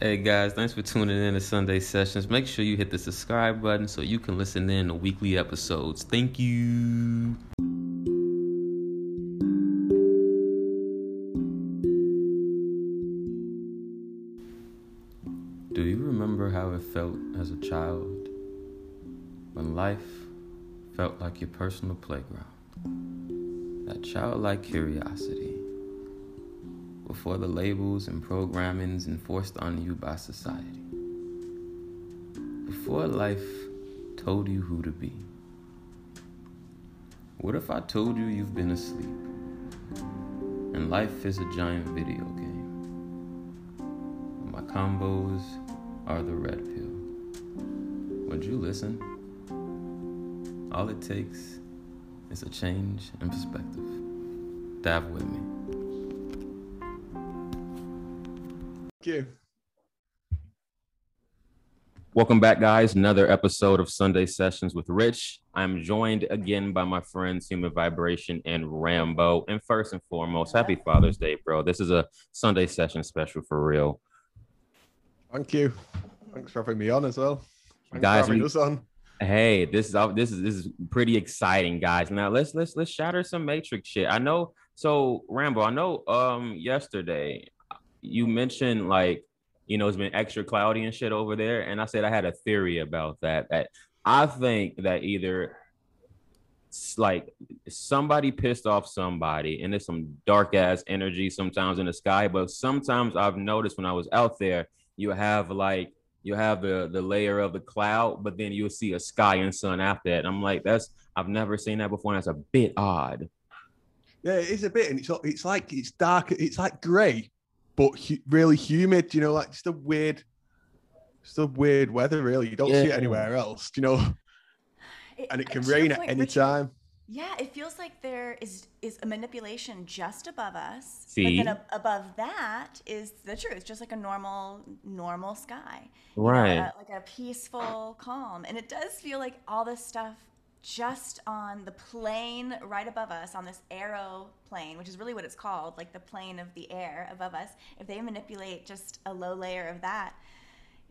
Hey guys, thanks for tuning in to Sunday Sessions. Make sure you hit the subscribe button so you can listen in to weekly episodes. Thank you. Do you remember how it felt as a child when life felt like your personal playground? That childlike curiosity before the labels and programmings enforced on you by society. Before life told you who to be. What if I told you you've been asleep and life is a giant video game? My combos are the red pill. Would you listen? All it takes is a change in perspective. Dive with me. You. Welcome back, guys. Another episode of Sunday Sessions with Rich. I'm joined again by my friends Human Vibration and Rambo. And first and foremost, happy Father's Day, bro. This is a Sunday Session special for real. Thank you. Thanks for having me on as well. Thanks guys, we, us on. Hey, this is this is this is pretty exciting, guys. Now let's let's let's shatter some Matrix shit. I know. So Rambo, I know. Um, yesterday you mentioned like you know it's been extra cloudy and shit over there and i said i had a theory about that that i think that either like somebody pissed off somebody and there's some dark ass energy sometimes in the sky but sometimes i've noticed when i was out there you have like you have the the layer of the cloud but then you'll see a sky and sun after that i'm like that's i've never seen that before and that's a bit odd. Yeah it is a bit and it's it's like it's dark it's like gray but hu- really humid. You know, like just a weird, just a weird weather. Really, you don't yeah. see it anywhere else. You know, it, and it can rain at any Richard, time. Yeah, it feels like there is is a manipulation just above us. See? But then above that is the truth, just like a normal normal sky. Right. You know, like a peaceful calm. And it does feel like all this stuff just on the plane right above us, on this aeroplane, which is really what it's called, like the plane of the air above us, if they manipulate just a low layer of that,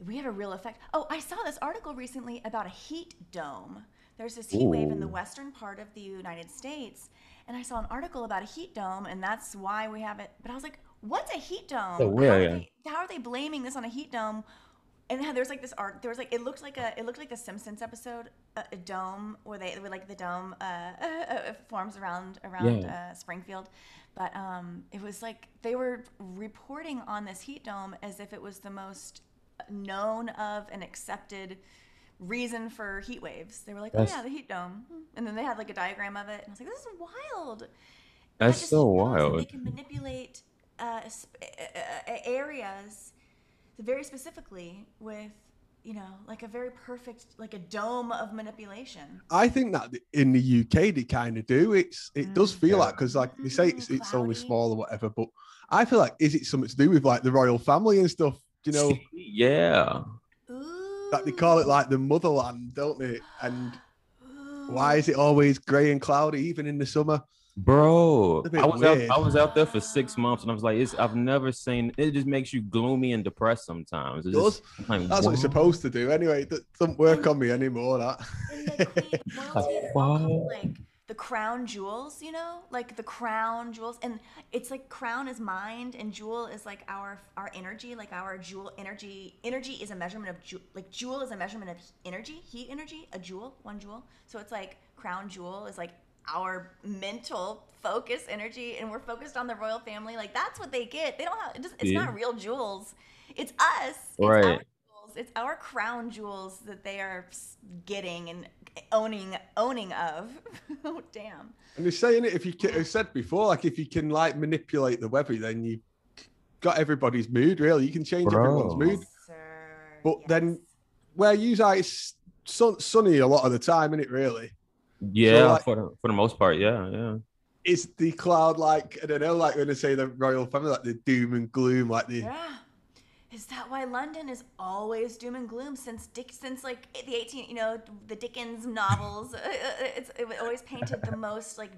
we have a real effect. Oh, I saw this article recently about a heat dome. There's this heat Ooh. wave in the western part of the United States, and I saw an article about a heat dome, and that's why we have it. But I was like, what's a heat dome? Oh, yeah, how, are they, how are they blaming this on a heat dome and there's like this art. There was like it looked like a it looked like the Simpsons episode, a, a dome where they where like the dome uh, uh, forms around around yeah. uh, Springfield, but um, it was like they were reporting on this heat dome as if it was the most known of and accepted reason for heat waves. They were like, That's... oh yeah, the heat dome, and then they had like a diagram of it, and I was like, this is wild. That's so wild. They can manipulate uh, uh, uh, areas very specifically with you know like a very perfect like a dome of manipulation. I think that in the uk they kind of do. It's it mm. does feel like because like they say it's, it's only small or whatever but i feel like is it something to do with like the royal family and stuff you know? Yeah. That they call it like the motherland don't they? And why is it always gray and cloudy even in the summer Bro, I was out, I was out there for six months, and I was like, it's, I've never seen. It just makes you gloomy and depressed sometimes. It does. Just, like, That's what it's supposed to do. Anyway, it doesn't work on me anymore. That. like, wow. like the crown jewels, you know, like the crown jewels, and it's like crown is mind, and jewel is like our our energy, like our jewel energy. Energy is a measurement of ju- like joule is a measurement of energy, heat energy, a joule, one joule. So it's like crown jewel is like our mental focus energy and we're focused on the royal family like that's what they get. They don't have it's, it's yeah. not real jewels. It's us. It's right. our jewels. it's our crown jewels that they are getting and owning owning of. Oh damn. And they're saying it if you can, I said before like if you can like manipulate the weather then you got everybody's mood really. You can change Bro. everyone's mood. Yes, but yes. then where you are it's sun, sunny a lot of the time isn't it really yeah, so, like, for the, for the most part, yeah, yeah. Is the cloud like I don't know, like when they say the royal family, like the doom and gloom, like the yeah. Is that why London is always doom and gloom since Dick since like the 18 you know the Dickens novels? Uh, uh, it's it always painted the most like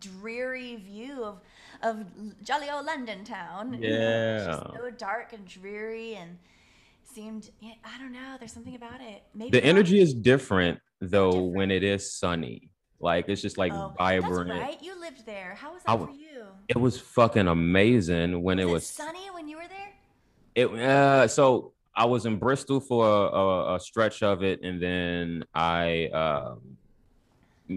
dreary view of of jolly old London town. Yeah, so dark and dreary and seemed. I don't know. There's something about it. Maybe the energy is different though different. when it is sunny. Like it's just like oh, vibrant. That's right. You lived there. How was that I, for you? It was fucking amazing when was it was sunny when you were there. It uh so I was in Bristol for a, a, a stretch of it, and then I um,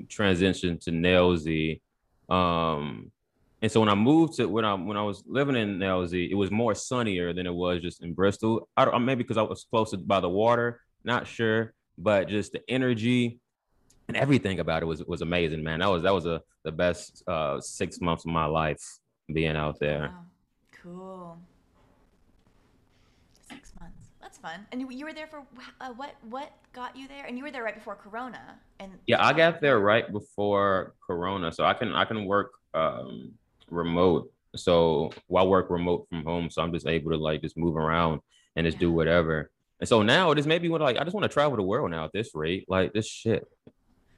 transitioned to Nailsea. Um, and so when I moved to when I when I was living in Nailsea, it was more sunnier than it was just in Bristol. I don't maybe because I was closer by the water, not sure, but just the energy and everything about it was was amazing, man. That was that was a the best uh, six months of my life being out there. Wow. Cool. Six months. That's fun. And you, you were there for uh, what? What got you there? And you were there right before Corona. And yeah, I got there right before Corona, so I can I can work um, remote. So well, I work remote from home, so I'm just able to like just move around and just do whatever. And so now it is maybe what like I just want to travel the world now at this rate. Like this shit.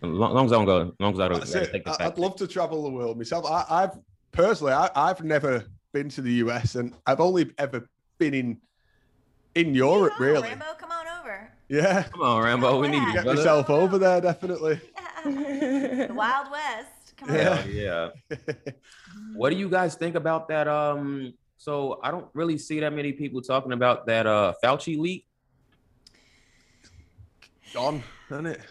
As long, as I don't go, as long as I don't. Take I, I'd love to travel the world myself. I, have personally, I, I've never been to the US, and I've only ever been in in Europe, on, really. Rambo, come on over. Yeah. Come on, Rambo. We need to get yourself over there, definitely. Yeah. the Wild West. Come yeah. on. Yeah. what do you guys think about that? Um, so I don't really see that many people talking about that uh Fauci leak. Gone, isn't it?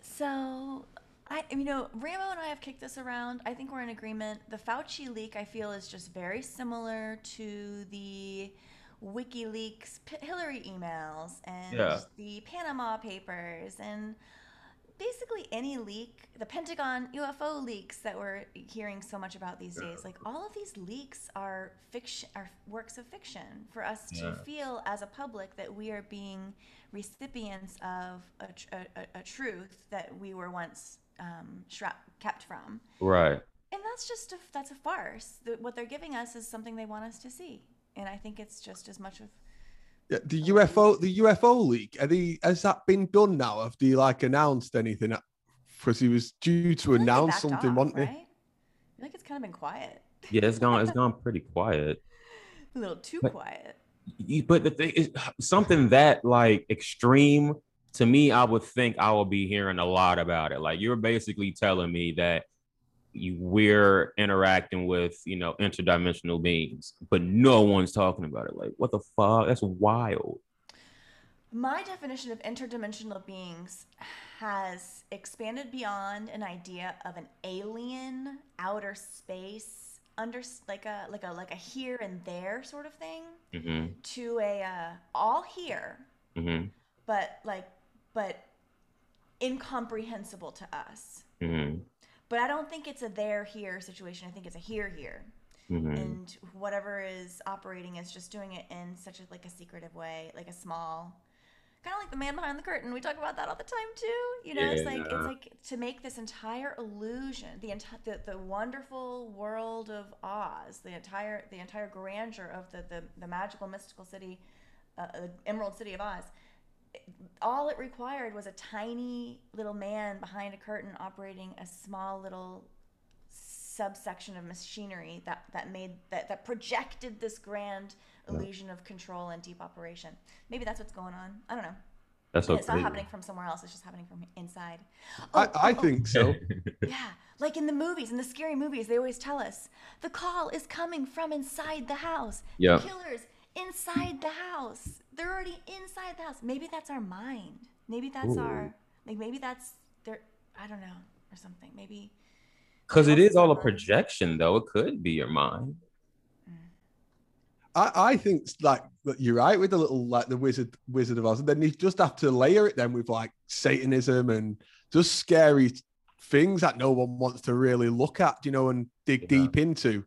So I, you know, Rambo and I have kicked this around. I think we're in agreement. The Fauci leak, I feel, is just very similar to the WikiLeaks Hillary emails and yeah. the Panama Papers and basically any leak, the Pentagon UFO leaks that we're hearing so much about these days. Like all of these leaks are fiction, are works of fiction for us to yeah. feel as a public that we are being recipients of a, a, a truth that we were once um, kept from. Right. And that's just a, that's a farce. The, what they're giving us is something they want us to see and I think it's just as much of yeah, the UFO the UFO leak. Are they, has that been done now? Have they like announced anything? Because he was due to announce something, off, wasn't right? he? I feel like it's kind of been quiet. Yeah, it's gone. It's gone pretty quiet. A little too but, quiet. But the thing is, something that like extreme to me, I would think I will be hearing a lot about it. Like you're basically telling me that you, we're interacting with you know interdimensional beings but no one's talking about it. Like what the fuck? That's wild. My definition of interdimensional beings has expanded beyond an idea of an alien outer space under like a like a like a here and there sort of thing mm-hmm. to a uh, all here mm-hmm. but like but incomprehensible to us. Mm-hmm but I don't think it's a there here situation. I think it's a here here. Mm-hmm. And whatever is operating is just doing it in such a like a secretive way, like a small kind of like the man behind the curtain. We talk about that all the time too. You know, yeah. it's like it's like to make this entire illusion, the entire the, the wonderful world of Oz, the entire the entire grandeur of the the, the magical mystical city, uh, the Emerald City of Oz all it required was a tiny little man behind a curtain operating a small little subsection of machinery that, that made that, that projected this grand illusion of control and deep operation. Maybe that's what's going on. I don't know. That's so it's not happening from somewhere else. It's just happening from inside. Oh, I, I oh, think so. yeah, like in the movies, in the scary movies, they always tell us the call is coming from inside the house. Yeah. The killers inside the house. They're already inside the house. Maybe that's our mind. Maybe that's Ooh. our like maybe that's their I don't know or something. Maybe because it is all a projection though. It could be your mind. I, I think like you're right with the little like the wizard Wizard of Oz, and then you just have to layer it then with like Satanism and just scary things that no one wants to really look at, you know, and dig yeah. deep into.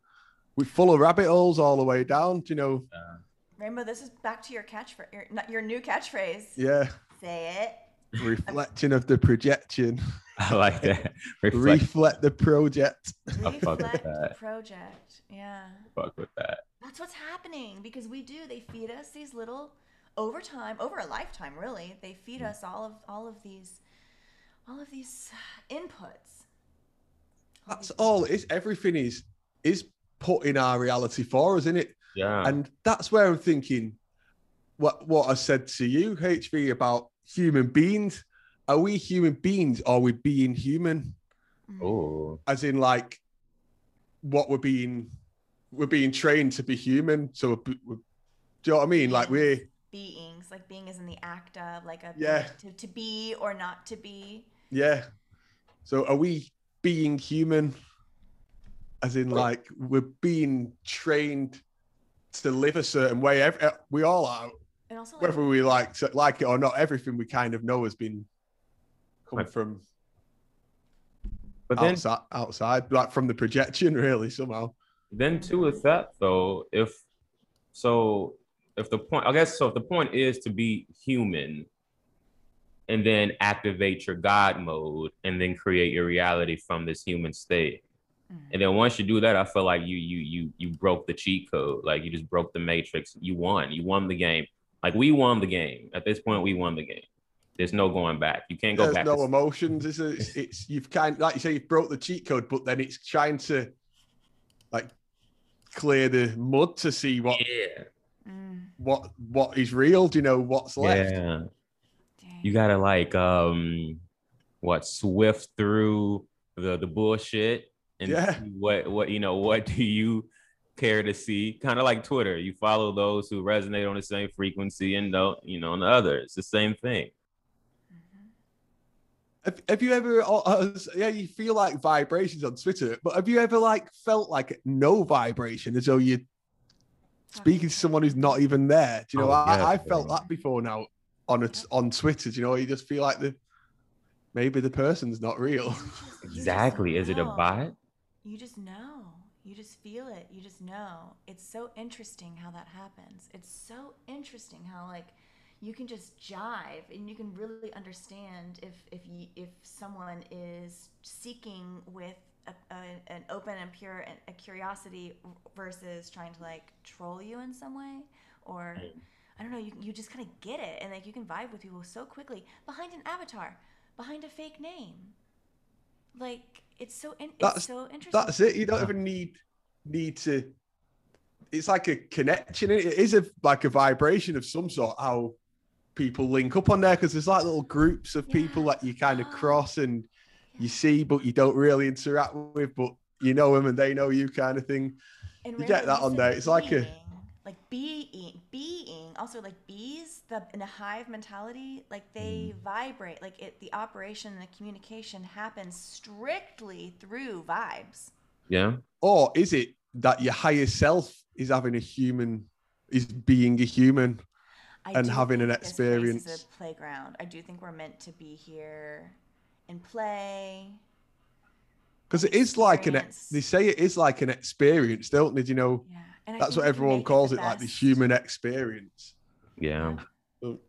We're full of rabbit holes all the way down, you know. Yeah. Rambo, this is back to your catchphrase, your, your new catchphrase. Yeah. Say it. Reflection of the projection. I like that. Reflect, Reflect the project. Reflect the project. Yeah. Fuck with that. That's what's happening because we do. They feed us these little over time, over a lifetime, really. They feed mm. us all of all of these, all of these uh, inputs That's all it is. Everything is is put in our reality for us, isn't it? Yeah. And that's where I'm thinking what what I said to you, HV, about human beings. Are we human beings or are we being human? Mm. oh. As in like what we're being we're being trained to be human. So we're, we're, do you know what I mean? Like we're beings, like being is in the act of, like a Yeah. to, to be or not to be. yeah. So are we being human? As in like we're being trained to live a certain way. Ev- uh, We all are. And also, like, whether we like to, like it or not, everything we kind of know has been come Right. from But then outside, outside, like from the projection, really somehow. then too with that though, if so if the point I guess so if the point is to be human and then activate your God mode and then create your reality from this human state. Mhm. And then once you do that, I feel like you you you you broke the cheat code. Like you just broke the matrix. You won. You won the game. Like we won the game. At this point, we won the game. There's no going back. You can't go There's back. no to- emotions. It's, it's it's you've kind like you say you've broke the cheat code, but then it's trying to like clear the mud to see what yeah. Mm, what what is real. Do you know what's left? Yeah. dang. You gotta like um what swift through the the bullshit and Yeah. see what what you know what do you care to see kind of like twitter you follow those who resonate on the same frequency and don't you know on the other it's the same thing. Have, have you ever, uh, uh, yeah, you feel like vibrations on Twitter, but have you ever like felt like no vibration as though you're speaking to someone who's not even there? Do you know, Oh, I, yeah, I felt yeah. that before now on it on Twitter. Do you know, you just feel like the maybe the person's not real. You just- you just exactly is it a know. bot You just know. You just feel it. You just know. It's so interesting how that happens. It's so interesting how like you can just jive and you can really understand if if you if someone is seeking with a, a, an open and pure and a curiosity versus trying to like troll you in some way or Mm. I don't know. You you just kind of get it and like you can vibe with people so quickly behind an avatar, behind a fake name. Like it's so in, That's- it's so interesting. That's it. You don't even need need to. It's like a connection. It is a like a vibration of some sort. How people link up on there because there's like little groups of people Yeah. that you kind of Oh. cross and you see, but you don't really interact with, but you know them and they know you, kind of thing. And You get that on there. It's like a- like being being also like bees the in a hive mentality like they Mm. vibrate like it the operation and the communication happens strictly through vibes yeah Or is it that your higher self is having a human, is being a human? I And having an think this place experience. is a playground i do think we're meant to be here and play Because it is like an, Experience. they say it is like an experience, don't they? Do you know? yeah and That's what everyone make calls the it, like the human experience. yeah. So-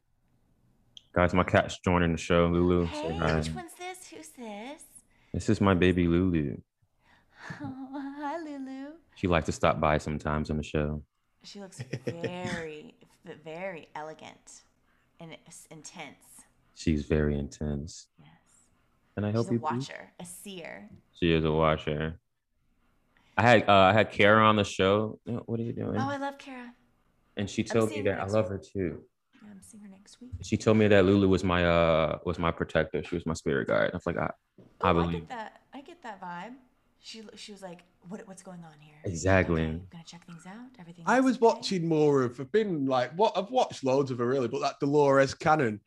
guys my cat's joining the show lulu. Say hey hi. which one's this? Who's this? This is my baby lulu. Oh, hi lulu. She likes to stop by sometimes on the show. She looks very, very elegant and it's intense. she's very intense. Yes. And i She's help a you please? watcher, a seer. she is a watcher i had uh i had kara on the show what are you doing Oh, I love Kara. and she told me that i love her too I'm seeing her next week. she told me that Lulu was my uh was my protector. She was my spirit guide. I was like, I, Oh, I I, get that. I get that vibe. She she was like, "What what's going on here?" Exactly. Okay, I'm gonna check things out. Everything. I was okay." watching more of. I've been like, what I've watched loads of her really, but that Dolores Cannon,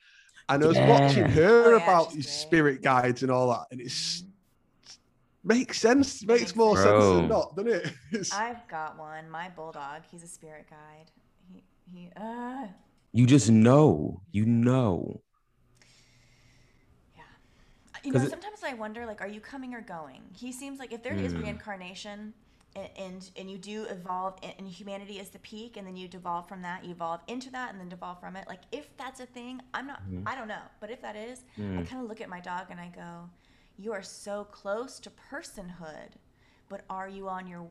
and I was Yeah. watching her Oh, yeah, about these spirit guides and all that, and it's Mhm. Makes sense. Makes makes more sense than not, doesn't it? It's- I've got one. My bulldog. He's a spirit guide. He he. Uh, You just know. You know. Yeah. You know. it- sometimes I wonder, like, are you coming or going? He seems like if there is Mm. reincarnation, and, and and you do evolve, and, and humanity is the peak, and then you devolve from that, you evolve into that, and then devolve from it. Like, if that's a thing, I'm not. Mhm. I don't know, but if that is, I Mm. kind of look at my dog and I go, "You are so close to personhood, but are you on your?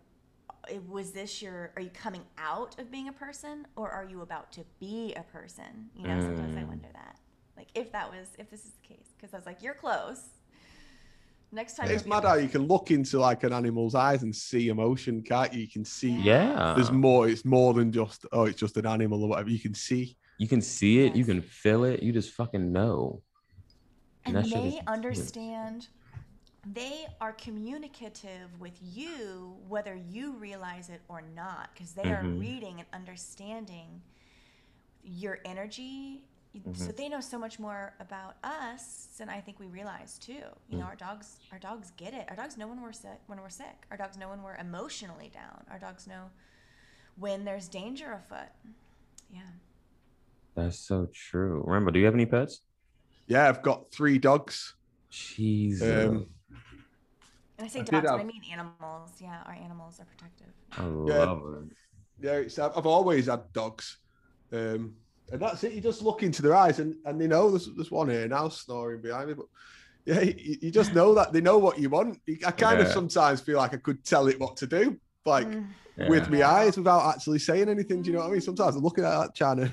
Was this your? Are you coming out of being a person, or are you about to be a person? You know, sometimes I Mm. wonder that. Like if that was if this is the case, because I was like, you're close, Next time. It's you'll mad how you can look into like an animal's eyes and see emotion, can't you? You can see Yeah. there's more. It's more than just oh, it's just an animal or whatever. You can see. You can see it, you can feel it, you just fucking know. and that shit is they understand they are communicative with you whether you realize it or not because they are Mhm. reading and understanding your energy Mm-hmm. so they know so much more about us than i think we realize too you Mm. know our dogs our dogs get it our dogs know when we're sick when we're sick our dogs know when we're emotionally down our dogs know when there's danger afoot yeah That's so true. Rambo, do you have any pets? Yeah, I've got three dogs. Jesus. Um, and i say I did dogs but i mean animals yeah our animals are protective I yeah. love it. Yeah, it's, I've I've always had dogs. Um, and that's it. You just look into their eyes and, and they know there's, there's one here now snoring behind me. But yeah, you, you just know that they know what you want. I kind of sometimes feel like I could tell it what to do, like Mm. with my eyes without actually saying anything. Do you know what I mean? Sometimes I'm looking at that China.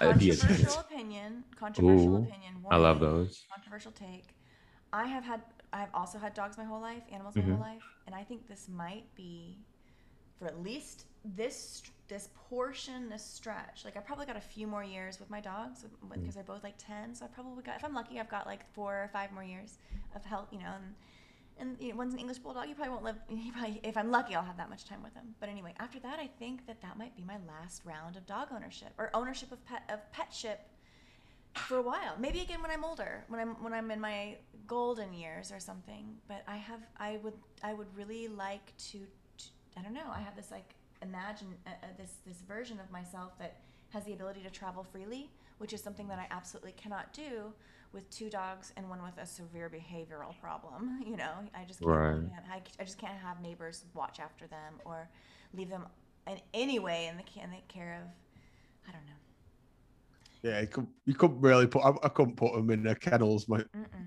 That'd be a Controversial opinion. Controversial Ooh, opinion. I love warning, those. Controversial take. I have had. I have also had dogs my whole life, animals my whole life, and I think this might be, for at least this this portion, this stretch. Like I probably got a few more years with my dogs Mm. because they're both like ten. So I probably got, if I'm lucky, I've got like four or five more years of health. You know, and and you know, one's an English bulldog. You probably won't live. You probably, if I'm lucky, I'll have that much time with him. But anyway, after that, I think that that might be my last round of dog ownership or ownership of pet of petship for a while. Maybe again when I'm older, when I'm when I'm in my golden years or something. But I have I would I would really like to, to I don't know. I have this like imagine uh, uh, this this version of myself that has the ability to travel freely, which is something that I absolutely cannot do with two dogs and one with a severe behavioral problem. You know, I just can't. Right. I, I just can't have neighbors watch after them or leave them in any way in the, in the care of. I don't know. Yeah, you, could, you couldn't really put. I, I couldn't put them in the kennels. My.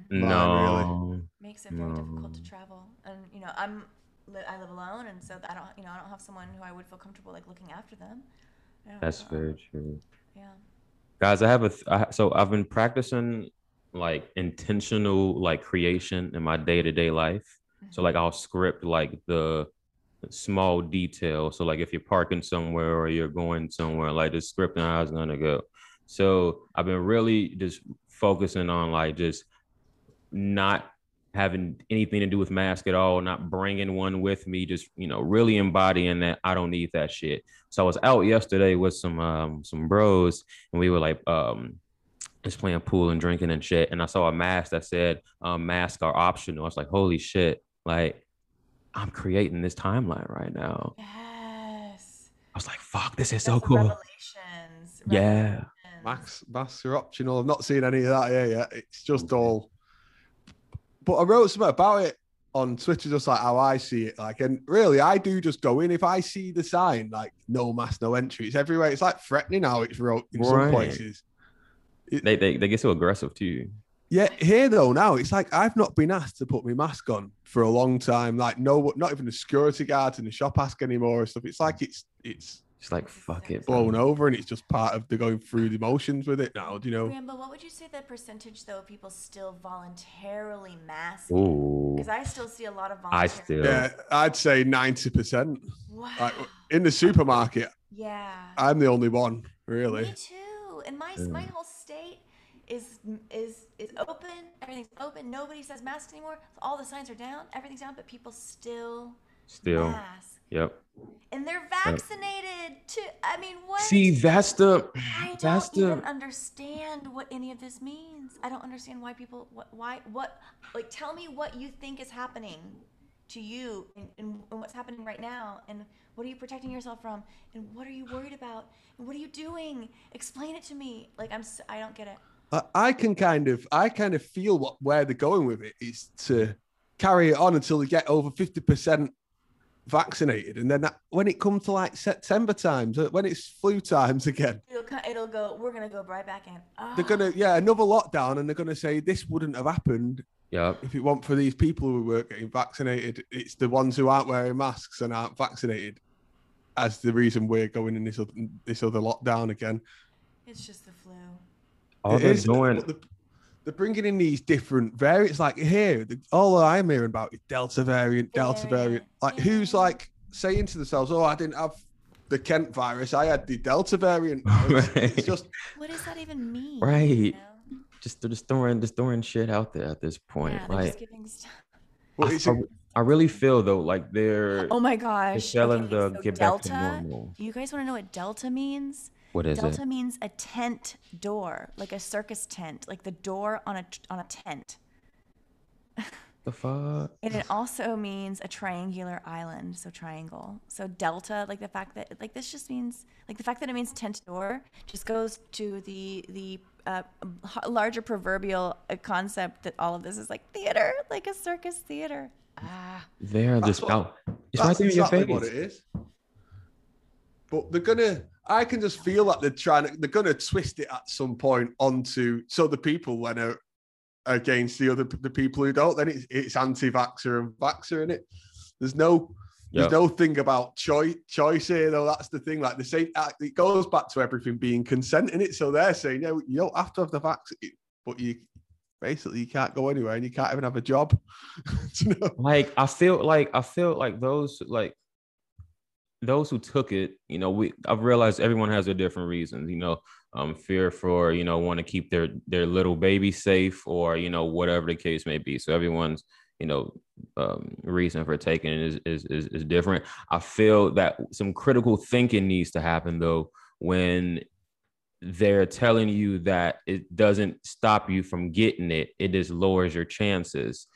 No. makes it very difficult to travel. And you know, I'm li- I live alone, and so I don't you know I don't have someone who I would feel comfortable like looking after them. That's know. very true. Yeah. Guys, I have a th- I, so I've been practicing like intentional like creation in my day-to-day life. So Mhm. like I'll script like the small details. So like if you're parking somewhere or you're going somewhere, like the script and how it's gonna go. So I've been really just focusing on like just not having anything to do with mask at all, not bringing one with me, just you know, really embodying that I don't need that shit. So I was out yesterday with some um some bros and we were like um just playing pool and drinking and shit. And I saw a mask that said um masks are optional. I was like, holy shit, like I'm creating this timeline right now. Yes. I was like, fuck, this is That's so cool. Revelations. Yeah. revelations. Max, masks are optional. I've not seen any of that here yet. It's just all. But I wrote something about it on Twitter, just like how I see it. Like, and really, I do just go in if I see the sign like no mask, no entry. It's everywhere. It's like threatening how it's wrote in some Right. places. They, they they get so aggressive too. Yeah, here though now it's like I've not been asked to put my mask on for a long time. Like no, not even the security guards in the shop ask anymore and stuff. It's like it's it's Just like fuck it. bro. blown over and it's just part of the going through the motions with it now. Do you know? Rambo, what would you say the percentage though of people still voluntarily mask? Ooh. Because I still see a lot of I still Yeah, I'd say ninety percent. Wow. Like in the supermarket, yeah. I'm the only one really. Me too. And my my Mm. whole state is is is open. Everything's open. Nobody says mask anymore. All the signs are down. Everything's down, but people still still. mask. Yep. And they're vaccinated too. I mean, what? See, that's the I don't that's the even understand what any of this means. I don't understand why people what why what like tell me what you think is happening to you and, and, and what's happening right now and what are you protecting yourself from and what are you worried about and what are you doing? Explain it to me. Like I'm I don't get it. I, I can kind of I kind of feel what where they're going with it is to carry it on until they get over fifty percent vaccinated, and then that, when it comes to like September times, uh, when it's flu times again, It'll it'll go we're going to go right back in. they're gonna yeah another lockdown, and they're gonna say this wouldn't have happened Yeah. if it weren't for these people who weren't getting vaccinated. It's the ones who aren't wearing masks and aren't vaccinated as the reason we're going in this other, this other lockdown again. It's just the flu. All It they're is, doing the, they're bringing in these different variants. Like here, the, all I'm hearing about is Delta variant, Delta variant. Variant, Like who's mm-hmm. like saying to themselves, "Oh, I didn't have the Kent virus. I had the Delta variant." It's, it's just What does that even mean? Right. You know? just they're just throwing just throwing shit out there at this point. Yeah, they're like just giving stuff. well, I, I, I really feel though like they're Oh my gosh, they're gosh. telling okay, the so get Delta, back to normal. Do you guys want to know what Delta means? What is Delta it? means a tent door, like a circus tent, like the door on a on a tent. The fuck? And it also means a triangular island, so triangle. So delta, like the fact that like this just means like the fact that it means tent door just goes to the the uh, larger proverbial uh, concept that all of this is like theater, like a circus theater. Ah, They're That's just what- out. It's right That's there in your exactly face. what it is. But they're gonna. I can just feel that they're trying to. They're gonna twist it at some point onto so the people when are against the other the people who don't. Then it's it's anti-vaxxer and vaxxer in it. There's no. There's no thing about choice choice here though. That's the thing. Like the same, uh, it goes back to everything being consent in it. So they're saying, yeah, you don't have to have the vaccine, but you basically you can't go anywhere and you can't even have a job. You know? like I feel like I feel like those like those who took it, you know, we I've realized everyone has their different reasons, you know, um, fear for, you know, want to keep their their little baby safe or, you know, whatever the case may be. So everyone's, you know, um, reason for taking it is, is is is different. I feel that some critical thinking needs to happen though when they're telling you that it doesn't stop you from getting it, it just lowers your chances.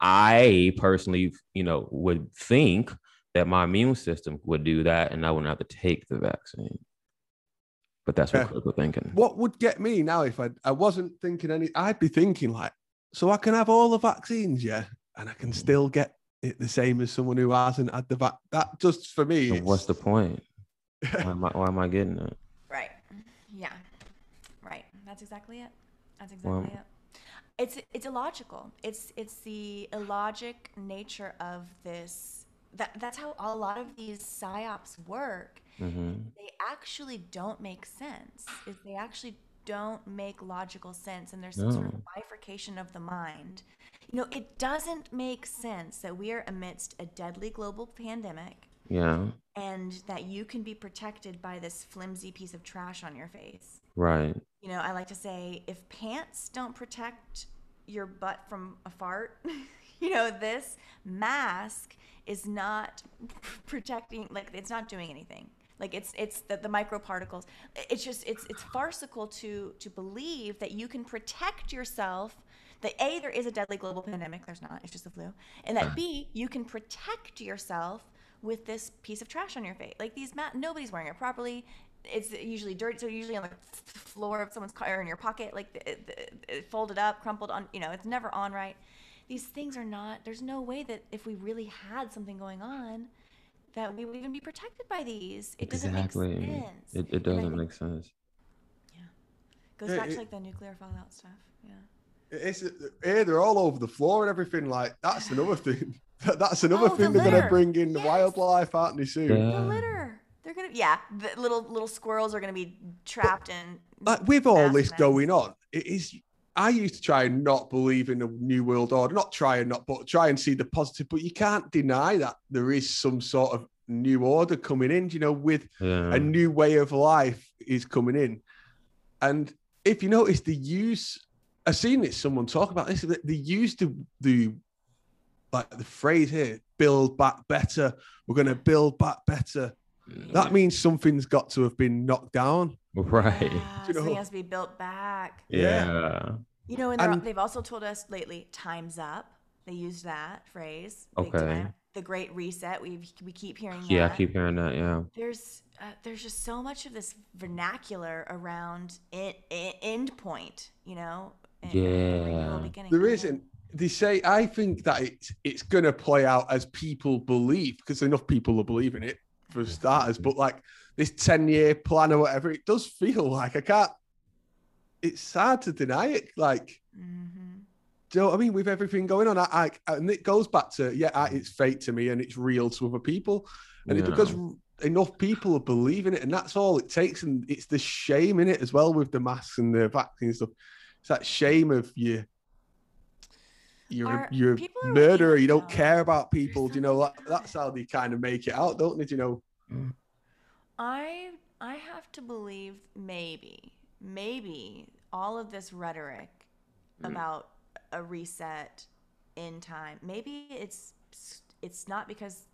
I personally, you know, would think that my immune system would do that and I wouldn't have to take the vaccine. But that's what Yeah. critical thinking. what would get me now if I I wasn't thinking any I'd be thinking like so I can have all the vaccines yeah and I can still get it the same as someone who hasn't had the vac that just for me So what's the point? Why am I, why am I getting it? right. Yeah. Right. That's exactly it. That's Well- exactly it. It's it's illogical. It's it's the illogic nature of this. That that's how a lot of these psyops work. hmm they actually don't make sense. Is they actually don't make logical sense, and there's some sort of bifurcation of the mind. You know, it doesn't make sense that we are amidst a deadly global pandemic Yeah, and that you can be protected by this flimsy piece of trash on your face. right. You know, I like to say if pants don't protect your butt from a fart, you know, this mask is not protecting like it's not doing anything. Like it's it's the, the microparticles. It's just it's it's farcical to to believe that you can protect yourself that A there is a deadly global pandemic, there's not, it's just the flu. And that B you can protect yourself with this piece of trash on your face. Like these mat nobody's wearing it properly it's usually dirty, so usually on the floor of someone's car or in your pocket, like folded up, crumpled on. You know, it's never on right. These things are not. There's no way that if we really had something going on, that we would even be protected by these. It doesn't exactly. make sense. It, it doesn't think- make sense. Yeah. Goes Yeah, back to like the nuclear fallout stuff. Yeah. it's yeah they're all over the floor and everything like that's another thing that's another Oh, the thing they're gonna bring in the Yes. wildlife aren't they soon The litter. They're gonna. Yeah. The little little squirrels are gonna be trapped in. like with all this going on, it is. I used to try and not believe in a new world order, not try and not, but try and see the positive. But you can't deny that there is some sort of new order coming in. You know, with Yeah. a new way of life is coming in, and if you notice, the use. I've seen it. Someone talk about this. They used the the like the phrase here: "Build back better." We're going to build back better. That means something's got to have been knocked down. right. Yeah, You something know- has to be built back. Yeah. You know, and, they're- And- they've also told us lately, "Time's up." They use that phrase. Okay. time. The Great Reset. We we keep hearing that. Yeah, I keep hearing that. Yeah. There's uh, there's just so much of this vernacular around in, in, end point. You know. and- and Yeah. beginning, There yeah. isn't. They say I think that it's it's gonna play out as people believe because enough people are believing it for starters. But like this ten year plan or whatever, it does feel like I can't. It's sad to deny it. Like, Mhm. do you know what I mean? With everything going on, I, I and it goes back to yeah, I, it's fake to me and it's real to other people, and it's because enough people are believing it, and that's all it takes. And it's the shame in it as well with the masks and the vaccine stuff. it's that shame of you. You're Are- you're a people murderer. waking You don't up. care about people. Do you know that, that's how they kind of make it out, don't they? Do you know? I I have to believe maybe maybe all of this rhetoric Mm. about a reset in time maybe it's it's not because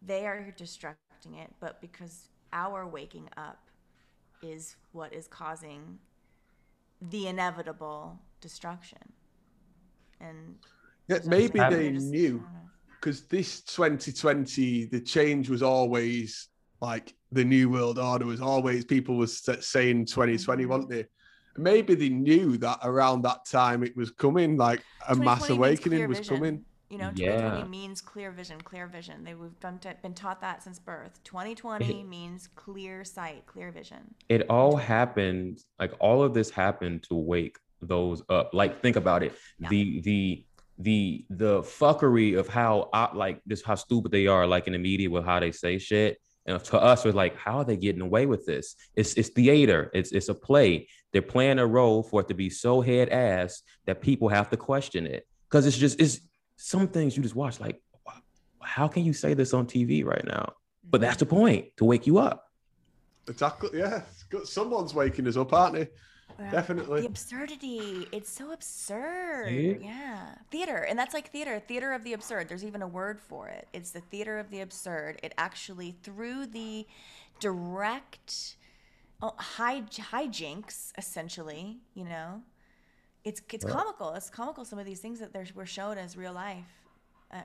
they are destructing it but because our waking up is what is causing the inevitable destruction and Yeah, maybe just- knew I don't know. because this 2020, the change was always like the new world order was always people was saying 2020, Mhm. weren't they? Maybe they knew that around that time it was coming, like a mass awakening was vision. coming. You know, Yeah. 2020 means clear vision, clear vision. They, we've done, been taught that since birth. 2020 means clear sight, clear vision. it all happened like all of this happened to wake those up like think about it Yeah. the the the the fuckery of how uh, like this how stupid they are like in the media with how they say shit and to us we're like how are they getting away with this it's it's theater it's it's a play they're playing a role for it to be so head ass that people have to question it because it's just it's some things you just watch like how can you say this on tv right now but that's the point to wake you up Exactly. Yeah. Someone's waking us up, aren't they? Yeah. Definitely. The absurdity. It's so absurd. See? Yeah. Theater. And that's like theater, theater of the absurd. There's even a word for it. It's the theater of the absurd. It actually, through the direct oh, high, hijinks, essentially, you know, it's it's Yeah. comical. It's comical, some of these things that they're, were shown as real life. Uh,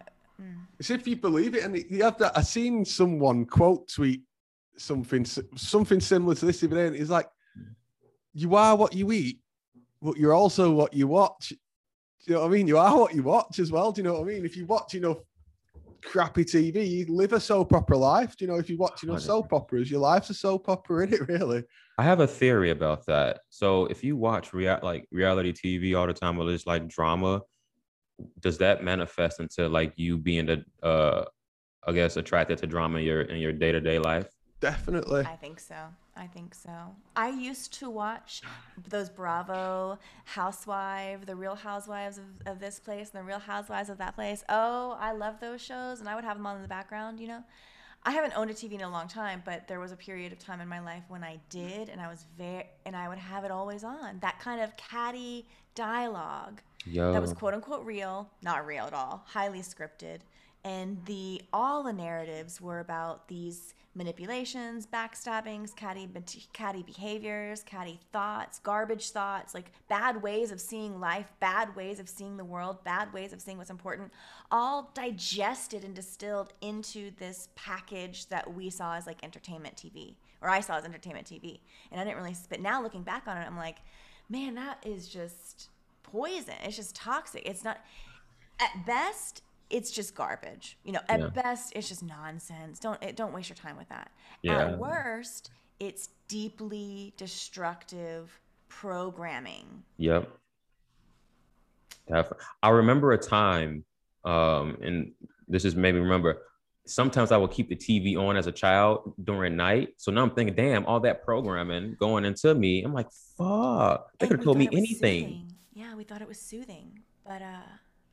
It's if you believe it, and you have that. I seen someone quote tweet something something similar to this the other day. and It's like, "You are what you eat, but you're also what you watch." Do you know what I mean? You are what you watch as well. Do you know what I mean? If you watch enough crappy TV, you live a soap opera life. Do you know? If you watch enough Hundred. soap operas, your life's a soap opera, is it? Really? I have a theory about that. So if you watch rea- like reality TV all the time, or just like drama, does that manifest into like you being the uh I guess attracted to drama in your in your day to day life? Definitely. I think so. I think so. I used to watch those Bravo Housewife, the Real Housewives of, of this place and the Real Housewives of that place. Oh, I love those shows, and I would have them on in the background. You know, I haven't owned a TV in a long time, but there was a period of time in my life when I did, and I was very, and I would have it always on. That kind of catty dialogue Yo, that was quote unquote real, not real at all, highly scripted. And the all the narratives were about these manipulations, backstabbings, catty catty behaviors, catty thoughts, garbage thoughts, like bad ways of seeing life, bad ways of seeing the world, bad ways of seeing what's important, all digested and distilled into this package that we saw as like entertainment TV, or I saw as entertainment TV. And I didn't really, but now looking back on it, I'm like, man, that is just poison. It's just toxic. It's not, at best, it's just garbage. You know, at Yeah. best, it's just nonsense. Don't it, don't waste your time with that. Yeah. At worst, it's deeply destructive programming. Yep. I remember a time, um, and this is maybe remember. Sometimes I would keep the TV on as a child during night. So now I'm thinking, damn, all that programming going into me. I'm like, fuck. They could have told me thought it was anything. soothing. Yeah, we thought it was soothing, but uh,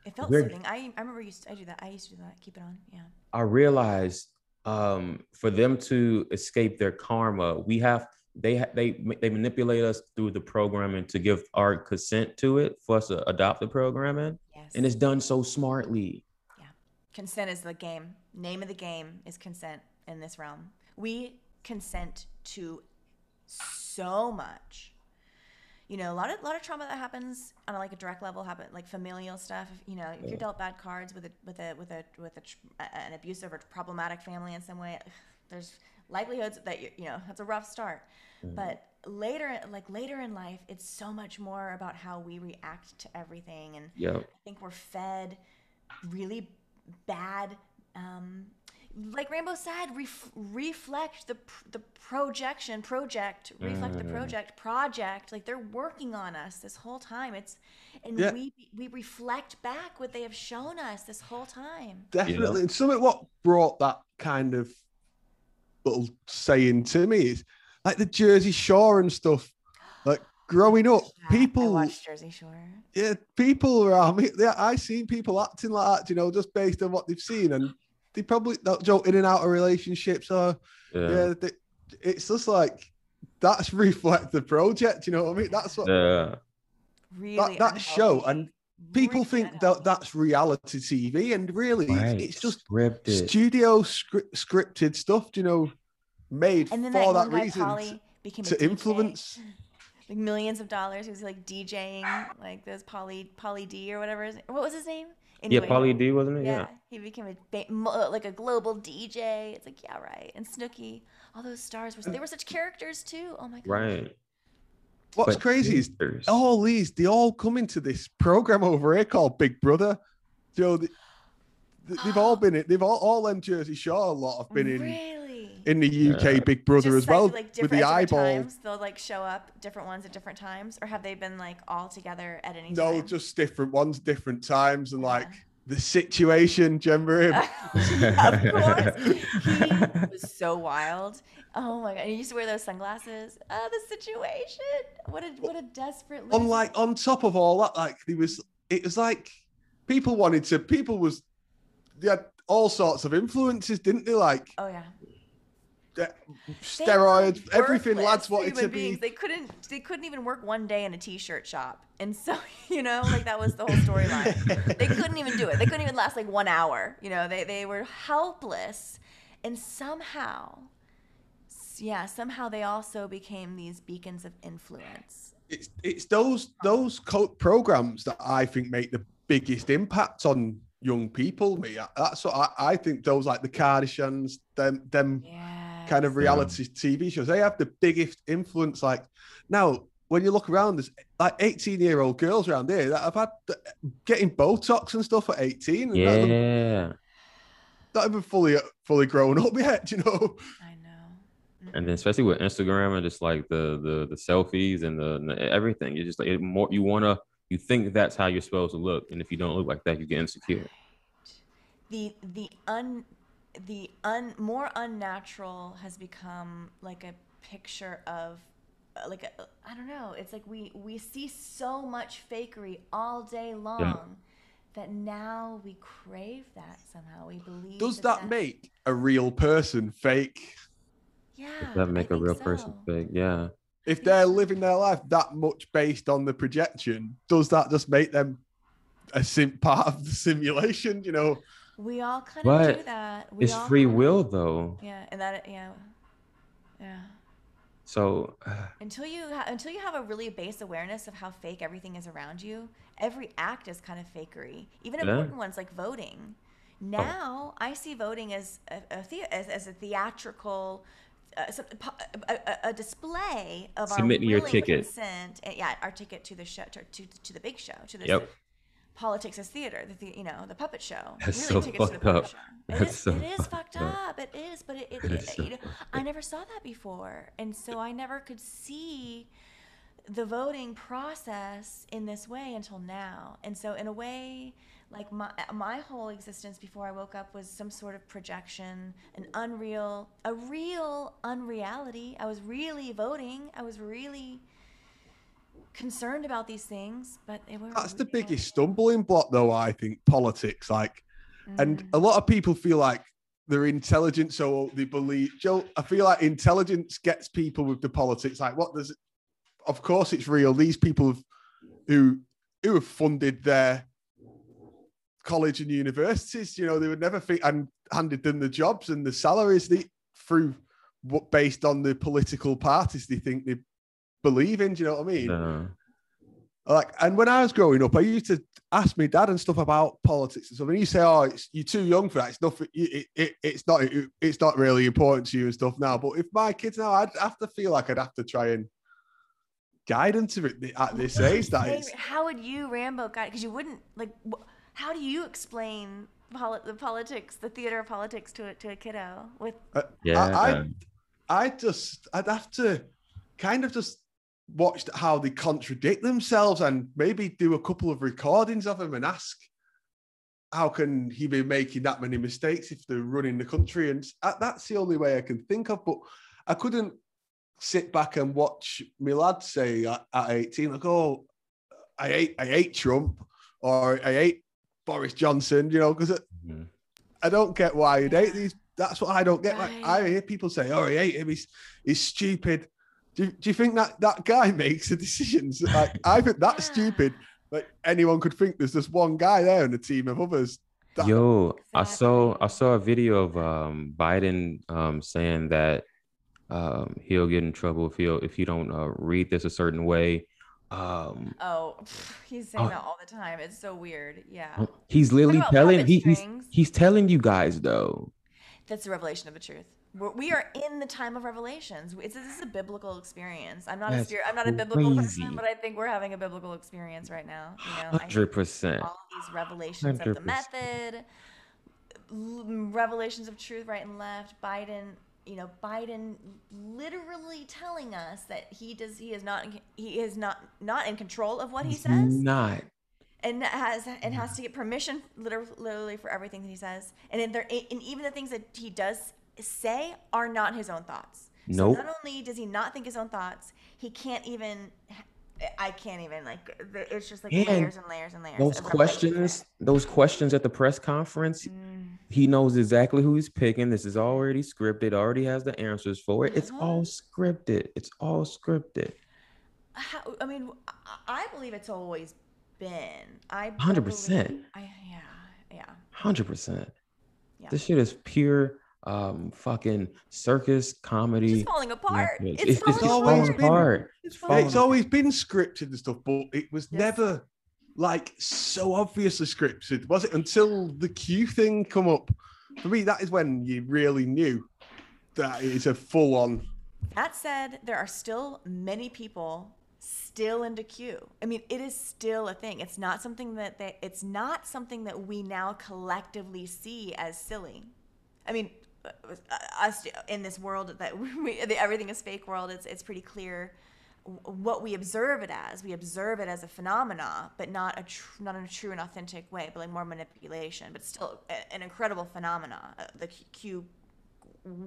it felt Weird. soothing. I I remember used to, I do that. I used to do that. Keep it on. Yeah. I realized um, for them to escape their karma, we have they ha- they they manipulate us through the programming to give our consent to it for us to adopt the programming, Yes. and it's done so smartly. Yeah, consent is the game. Name of the game is consent in this realm. We consent to so much. You know, a lot of lot of trauma that happens on a, like a direct level happen like familial stuff. You know, if Yeah. you're dealt bad cards with a with a with a with a, tr- an abusive or problematic family in some way, there's likelihoods that you you know that's a rough start. Mhm. But later, like later in life, it's so much more about how we react to everything and Yep. I think we're fed really bad. Um, like Rambo said, ref- reflect the pr- the projection, project, reflect the Mm. project, project. Like they're working on us this whole time. It's and Yeah. we we reflect back what they have shown us this whole time. Definitely. And something what brought that kind of little saying to me is like the Jersey Shore and stuff. Like growing up, Yeah, I people, watched Jersey Shore. yeah, people around me, yeah, I seen people acting like that, you know, just based on what they've seen, and they probably don't go in and out of relationships or Yeah. yeah, they, it's just like that's reflect the project, you know what I mean? That's what Yeah. Really, that, that show, and people Really think unhealthy. that that's reality TV, and really, it's- Right. it's just scripted. studio script, scripted stuff, you know, made And for that, that, reason Pauly, became a to influence. like millions of dollars. He was like DJing, like those Pauly Pauly D or whatever. His, what was his name? Yeah, Anyway, Pauly D, wasn't it? Yeah, Yeah. he became a ba- uh, like a global DJ. It's like yeah, right. And Snooki, all those stars were they were such characters too. Oh my god. Right. What's But crazy is sisters. all these they all come into this program over here called Big Brother. You know, they, have all been in. They've all all them Jersey Shore a lot have been Really. in the UK Yeah. Big Brother Just as well like, with the eyeball. Times, they'll like show up different ones at different times, or have they been like all together at any time? No, time? just different ones, different times, and like Yeah. the situation. Do you remember him? of course. He was so wild. Oh my god! He used to wear those sunglasses. Oh, the situation. What a what a desperate. on like on top of all that, like he was it was like people wanted to people was they had all sorts of influences, didn't they? Like Oh yeah. Steroids, everything lads wanted to beings. be They couldn't. They couldn't even work one day in a t-shirt shop, and so you know, like that was the whole storyline. they couldn't even do it. They couldn't even last like one hour. You know, they they were helpless, and somehow, yeah, somehow they also became these beacons of influence. it's it's those those co- programs that I think make the biggest impact on young people. Me, that's what I, I think. Those like the Kardashians, them them Yeah. Kind of reality TV shows, they have the biggest influence. Like now, when you look around, there's like 18 year old girls around here that have had getting Botox and stuff at 18. And not, even, Yeah. not even fully fully grown up yet, you know. I know. Mm-hmm. And then especially with Instagram and just like the the the selfies and the, and the everything, you just like it more you wanna you think that's how you're supposed to look, and if you don't look like that, you get insecure. the the un the un more unnatural has become like a picture of uh, like a, I don't know. It's like we we see so much fakery all day long that now we crave that somehow. We believe. Does that that make a real person fake? Yeah. Does that make I a real think person fake. Yeah. If they're living their life that much based on the projection, does that just make them a sim- part of the simulation? You know, We all kind of do But that. We It's free will though. Yeah, and that yeah, yeah. So Until you ha- until you have a really base awareness of how fake everything is around you, every act is kind of fakery. Even Yeah. important ones like voting. Now I see voting as a, a the- as, as a theatrical. Uh, a, a, a display of Submit our your ticket. consent. uh, yeah, our ticket to the show, to, to, to the big show, to the Yep. Politics as theater, the, the you know the puppet show. That's really so tickets to the fucked puppet up. show. It That's is, so it is fucked up. up. It is, but it, it, It it- is so you know, I never saw that before, and so I never could see the voting process in this way until now. And so, in a way, like my my whole existence before I woke up was some sort of projection, an unreal, a real unreality. I was really voting. I was really concerned about these things, but they were. that's the biggest stumbling block, though. I think politics, like, and Mm. a lot of people feel like they're intelligent, so they believe. Joe, I feel like intelligence gets people with the politics. Like, what does? Of course, it's real. These people have, who who have funded their college and universities, you know, they would never think and handed them the jobs and the salaries they through what based on the political parties they think they believe in. Do you know what I mean? uh, like and when i was growing up i used to ask my dad and stuff about politics and stuff and he say oh it's, you're too young for that it's nothing it, it, it's not it, it's not really important to you and stuff now but if my kids now i'd have to feel like i'd have to try and guide them to it at this What age that you is How would you, Rambo, guide? Because you wouldn't like. wh- How do you explain poli- the politics, the theater of politics, to a, to a kiddo? With yeah. I, I just i'd have to kind of just watch how they contradict themselves and maybe do a couple of recordings of him and ask how can he be making that many mistakes if they're running the country and that's the only way i can think of but i couldn't sit back and watch my lads say at, at 18, like, oh, I hate, I hate Trump or I hate Boris Johnson, you know, because. I don't get why you hate these. That's what I don't get. Like, I hear people say, oh, I hate him. He's, he's stupid. Do, you- do you think that that guy makes the decisions? Like, I think that's stupid. Like anyone could think there's just one guy there and a team of others. That- Yo, I saw I saw a video of um, Biden um, saying that um, he'll get in trouble if he'll if you don't uh, read this a certain way. Um, Oh, he's saying Oh. that all the time. It's so weird. Yeah. he's literally telling he, he's he's telling you guys though. That's the revelation of the truth. We're, we are in the time of revelations. It's, this is a biblical experience. I'm not a That's spirit, I'm not a biblical crazy. person, but I think we're having a biblical experience right now. You know, Hundred percent. all these revelations of the method, revelations of truth, right and left. Biden, you know, Biden literally telling us that he does, he is not, he is not not in control of what he says not. and has and has to get permission literally, literally for everything that he says and in there and even the things that he does say are not his own thoughts Nope. so not only does he not think his own thoughts he can't even i can't even like it's just like And layers and layers and layers Those questions, those questions at the press conference, Mm, he knows exactly who he's picking. This is already scripted. Already has the answers for it. It's all scripted. It's all scripted. how, i mean I, believe it's always been i I 100%. yeah yeah Hundred percent. Yeah. This shit is pure um fucking circus comedy. just falling apart Netflix. it's, It's, it's falling just always falling been- apart. it's falling it's always been scripted and stuff, but it was Yes. never like so obviously scripted, was it? Until the Q thing come up. For me, that is when you really knew that it is a full on. That said, there are still many people still into Q. I mean, it is still a thing. It's not something that they, it's not something that we now collectively see as silly. I mean, us in this world that we, the everything is fake world, it's it's pretty clear what we observe it as. We observe it as a phenomena, but not a tr- not in a true and authentic way, but like more manipulation. But still, a- an incredible phenomena. Uh, the Q.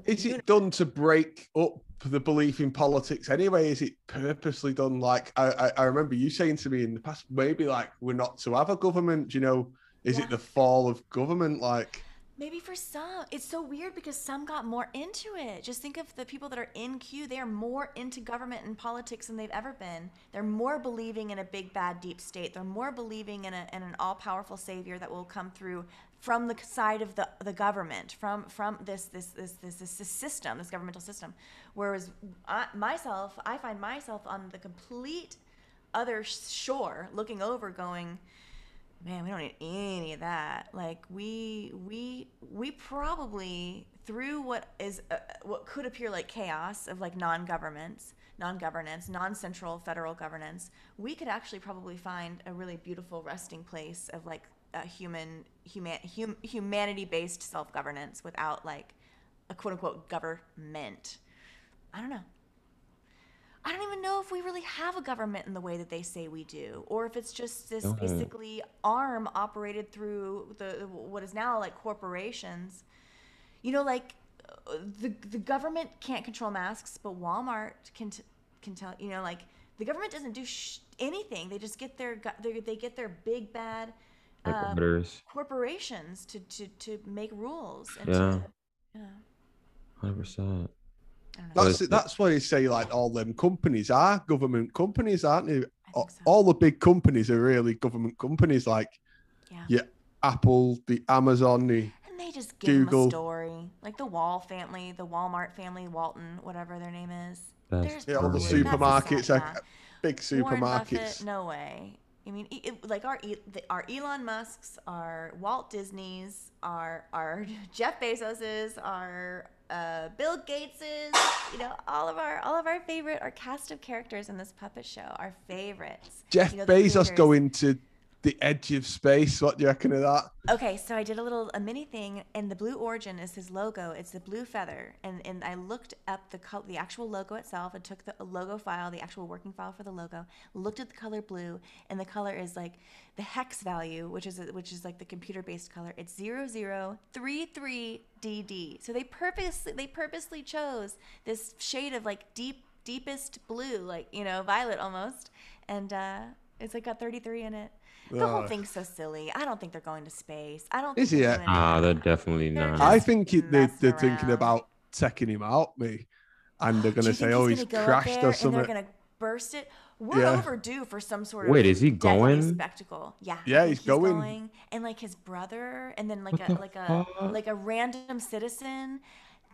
Is it done to break up the belief in politics anyway? Is it purposely done? Like I, I, I remember you saying to me in the past, maybe like we're not to have a government. You know, is Yeah. it the fall of government? Like Maybe for some, it's so weird because some got more into it. Just think of the people that are in Q; they are more into government and politics than they've ever been. They're more believing in a big bad deep state. They're more believing in, a, in an all powerful savior that will come through from the side of the, the government, from from this this, this this this system, this governmental system. Whereas I, myself, I find myself on the complete other shore, looking over, going man we don't need any of that. Like we we we probably through what is uh, what could appear like chaos of like non-governments non-governance non-central federal governance we could actually probably find a really beautiful resting place of like a human human hum, humanity-based self-governance without like a quote-unquote government. I don't know I don't even know if we really have a government in the way that they say we do, or if it's just this Don't. basically arm operated through the what is now like corporations. You know, like the the government can't control masks, but Walmart can t- can tell. You know, like the government doesn't do sh- anything; they just get their, their they get their big bad um, corporations to, to to make rules. And Yeah. To, yeah. Hundred percent. I don't know. Well, that's uh, that's why you say like all them companies are government companies, aren't they? So. All the big companies are really government companies, like yeah. yeah, Apple, the Amazon, the And they just give them Google. a story, like the Wall family, the Walmart family, Walton, whatever their name is. That's There's yeah, all the probably- that's a supermarkets, like big Warren Buffett, supermarkets. no way. I mean, it, it- like our our Elon Musk's, our Walt Disney's, our our Jeff Bezos's, our uh, Bill Gates's. You know, all of our all of our favorite, our cast of characters in this puppet show, our favorites. Jeff you know, Bezos going to the edge of space. What do you reckon of that? Okay, so I did a little a mini thing, and the blue origin is his logo. It's the blue feather, and and I looked up the the actual logo itself. I took the logo file, the actual working file for the logo. Looked at the color blue, and the color is like the hex value, which is which is like the computer based color. It's zero zero three three DD. So they purposely they purposely chose this shade of like deep deepest blue, like you know, violet almost, and uh, it's like got 33 in it. The Uh, whole thing's so silly. I don't think they're going to space. I don't. Is think he they're yet? doing Ah, it. they're definitely They're not. I think it, they, messing they're thinking about taking him out, me, and they're gonna you say, think "Oh, he's he's gonna go up crashed there or and something." they're gonna burst it. We're Yeah. overdue for some sort of Wait, is he going? spectacle. Yeah. Yeah, think he's going. And like his brother, and then like What a the like a like a random citizen.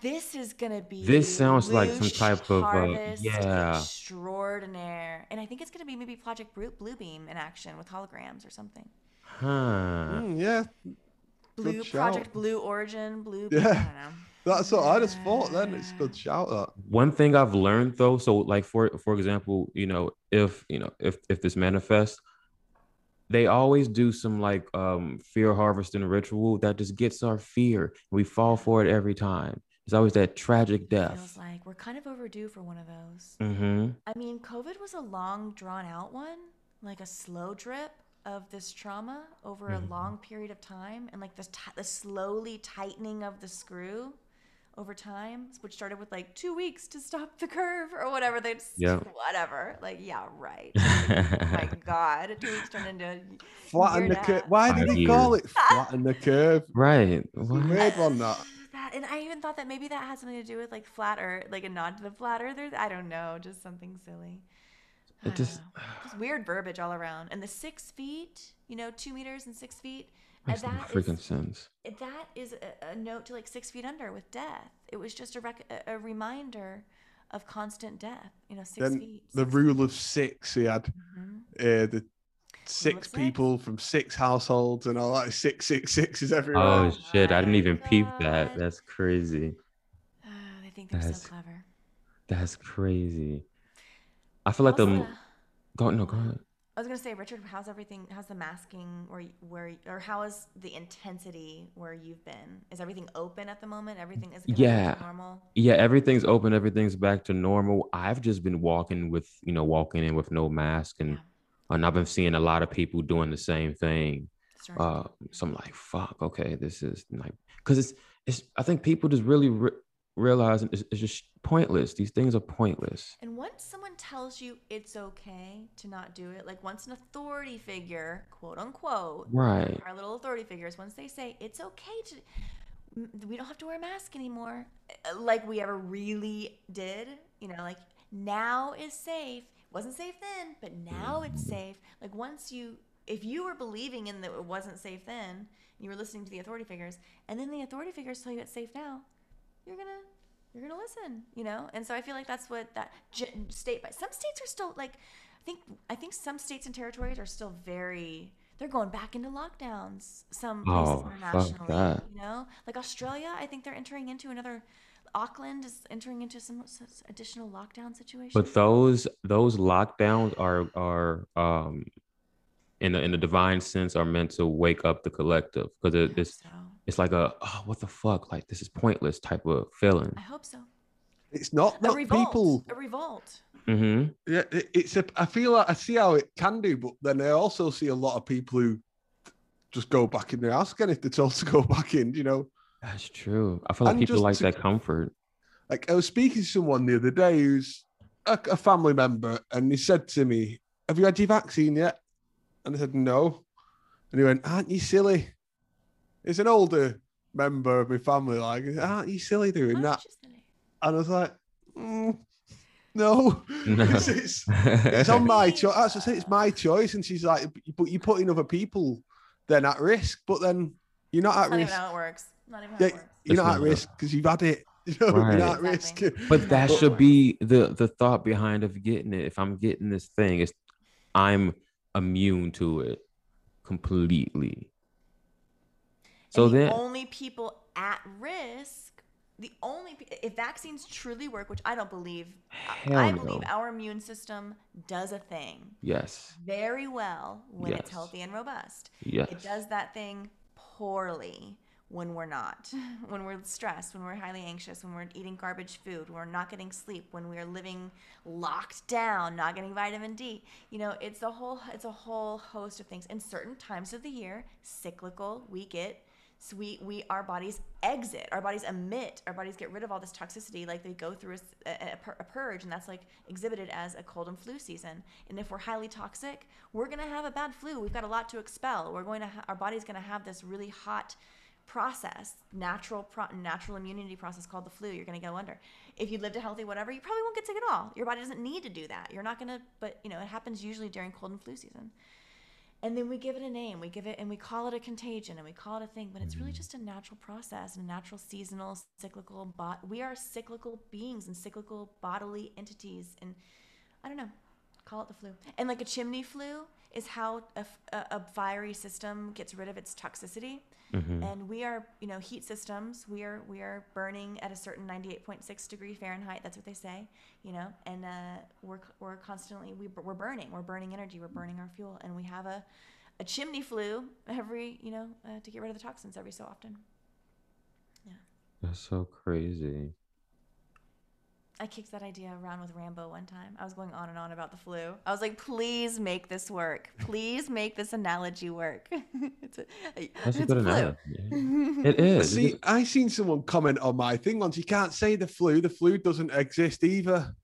This is gonna be. This sounds like some type of, uh, yeah. extraordinaire, and I think it's gonna be maybe Project Blue- Bluebeam in action with holograms or something. Huh. Mm, yeah, Blue shout. Project Blue Origin, Blue. Yeah. I don't know. that's what I just thought. Then it's a good shout. That One thing I've learned though, so like for for example, you know, if you know if if this manifests, they always do some like um fear harvesting ritual that just gets our fear. We fall for it every time. It's always that tragic death. Feels death. like we're kind of overdue for one of those. Mm-hmm. I mean, COVID was a long, drawn out one, like a slow drip of this trauma over a long period of time, and like the ti the slowly tightening of the screw over time, which started with like two weeks to stop the curve or whatever. They just Yeah. whatever. Like, yeah, right. oh my god, two weeks turned into flatten the Year curve. now. Why did Five he call years. it flatten the curve? Right. It's a What? weird one. That that, and I even thought that maybe that had something to do with like flat Earth, like a nod to the flat earther. I don't know, just something silly. It just just weird verbiage all around. And the six feet, you know, two meters and six feet. makes and no that freaking is- sense. that is a, a note to like six feet under with death. It was just a, rec- a- a reminder of constant death. You know, six then feet. the six rule of six. He had Mhm. uh, the six six? people from six households and all that. Six, six, six is everywhere. Oh Oh shit! I didn't even peep that. That's crazy. Ah, they think they're That's- so clever. That's crazy. I feel like the How's m- go no go ahead. I was gonna say, Richard, how's everything? How's the masking? Where, where, or how is the intensity where you've been? Is everything open at the moment? Everything is Yeah. normal. Yeah, everything's open. Everything's back to normal. I've just been walking with you know walking in with no mask, and Yeah. And I've been seeing a lot of people doing the same thing. To Uh, so I'm like, fuck. Okay, this is like because it's it's. I think people just really re- realizing it's, it's just pointless. These things are pointless. And once someone tells you it's okay to not do it, like once an authority figure, quote unquote, Right. our little authority figures, once they say it's okay to, we don't have to wear a mask anymore, uh, like we ever really did, you know, like now is safe. Wasn't safe then, but now mm. it's safe. Like once you, if you were believing in that it wasn't safe then, you were listening to the authority figures, and then the authority figures tell you it's safe now, you're gonna you're gonna listen, you know. And so I feel like that's what that state by some states are still like. I think I think some states and territories are still very. They're going back into lockdowns. Some oh, places Oh, internationally, that. you know, like Australia. I think they're entering into another. Auckland is entering into some additional lockdown situation. But those those lockdowns are are um in the in the divine sense are meant to wake up the collective because it, hope it's so. it's like a oh what the fuck like this is pointless type of feeling. I hope so. It's not A that revolt. people. A revolt. Mm-hmm. Yeah, it- it's a. I feel like I see how it can do, but then I also see a lot of people who just go back in their house again if they're told to go back in. You know, That's true. I feel like And people like to- that comfort. like I was speaking to someone the other day who's a, a family member, and he said to me, "Have you had your vaccine yet?" And I said, "No," and he went, "Aren't you silly?" It's an older member of my family, like, "Aren't you silly doing that?" Consciously. And I was like, mm, "No, No. it's, it's, it's on my choice. That's I say, it's my choice." And she's like, "But you're putting other people then at risk, but then you're not at Not even risk. how it works. Not even how Yeah, it works. you're It's not at risk because you've had it. You know, Right. you're not at Exactly. risk." But that should be the the thought behind of getting it. If I'm getting this thing, it's I'm immune to it completely. So and the then, only people at risk, the only if vaccines truly work, which I don't believe, I- hell I no. believe our immune system does a thing Yes, very well when it's healthy and robust. yes. It does that thing poorly when we're not, when we're stressed, when we're highly anxious, when we're eating garbage food, when we're not getting sleep, when we're living locked down, not getting vitamin D. You know, it's a whole it's a whole host of things. In certain times of the year, cyclical, we get So we, we our bodies exit, our bodies emit, our bodies get rid of all this toxicity. Like they go through a, a, a, purge, and that's like exhibited as a cold and flu season. And if we're highly toxic, we're gonna have a bad flu. We've got a lot to expel. We're going to ha- our body's gonna have this really hot process, natural pro- natural immunity process called the flu. You're gonna go under. If you lived a healthy whatever, you probably won't get sick at all. Your body doesn't need to do that. You're not gonna, but you know it happens usually during cold and flu season and then we give it a name. We give it and we call it a contagion and we call it a thing but it's really mm-hmm. just a natural process and a natural seasonal cyclical bot we are cyclical beings and cyclical bodily entities and i don't know call it the flu. And like a chimney flue is how a, a, a fiery system gets rid of its toxicity mm-hmm. and we are you know heat systems. We are we are burning at a certain 98.6 degree fahrenheit. That's what they say you know? And uh, we're, we're constantly we, we're burning. We're burning energy. We're burning our fuel. And we have a, a chimney flue every you know uh, to get rid of the toxins every so often. Yeah. That's so crazy I kicked that idea around with Rambo one time. I was going on and on about the flu. I was like, please make this work. Please make this analogy work. it's a, That's a good analogy. it is. See, I seen someone comment on my thing once. You can't say the flu. The flu doesn't exist either.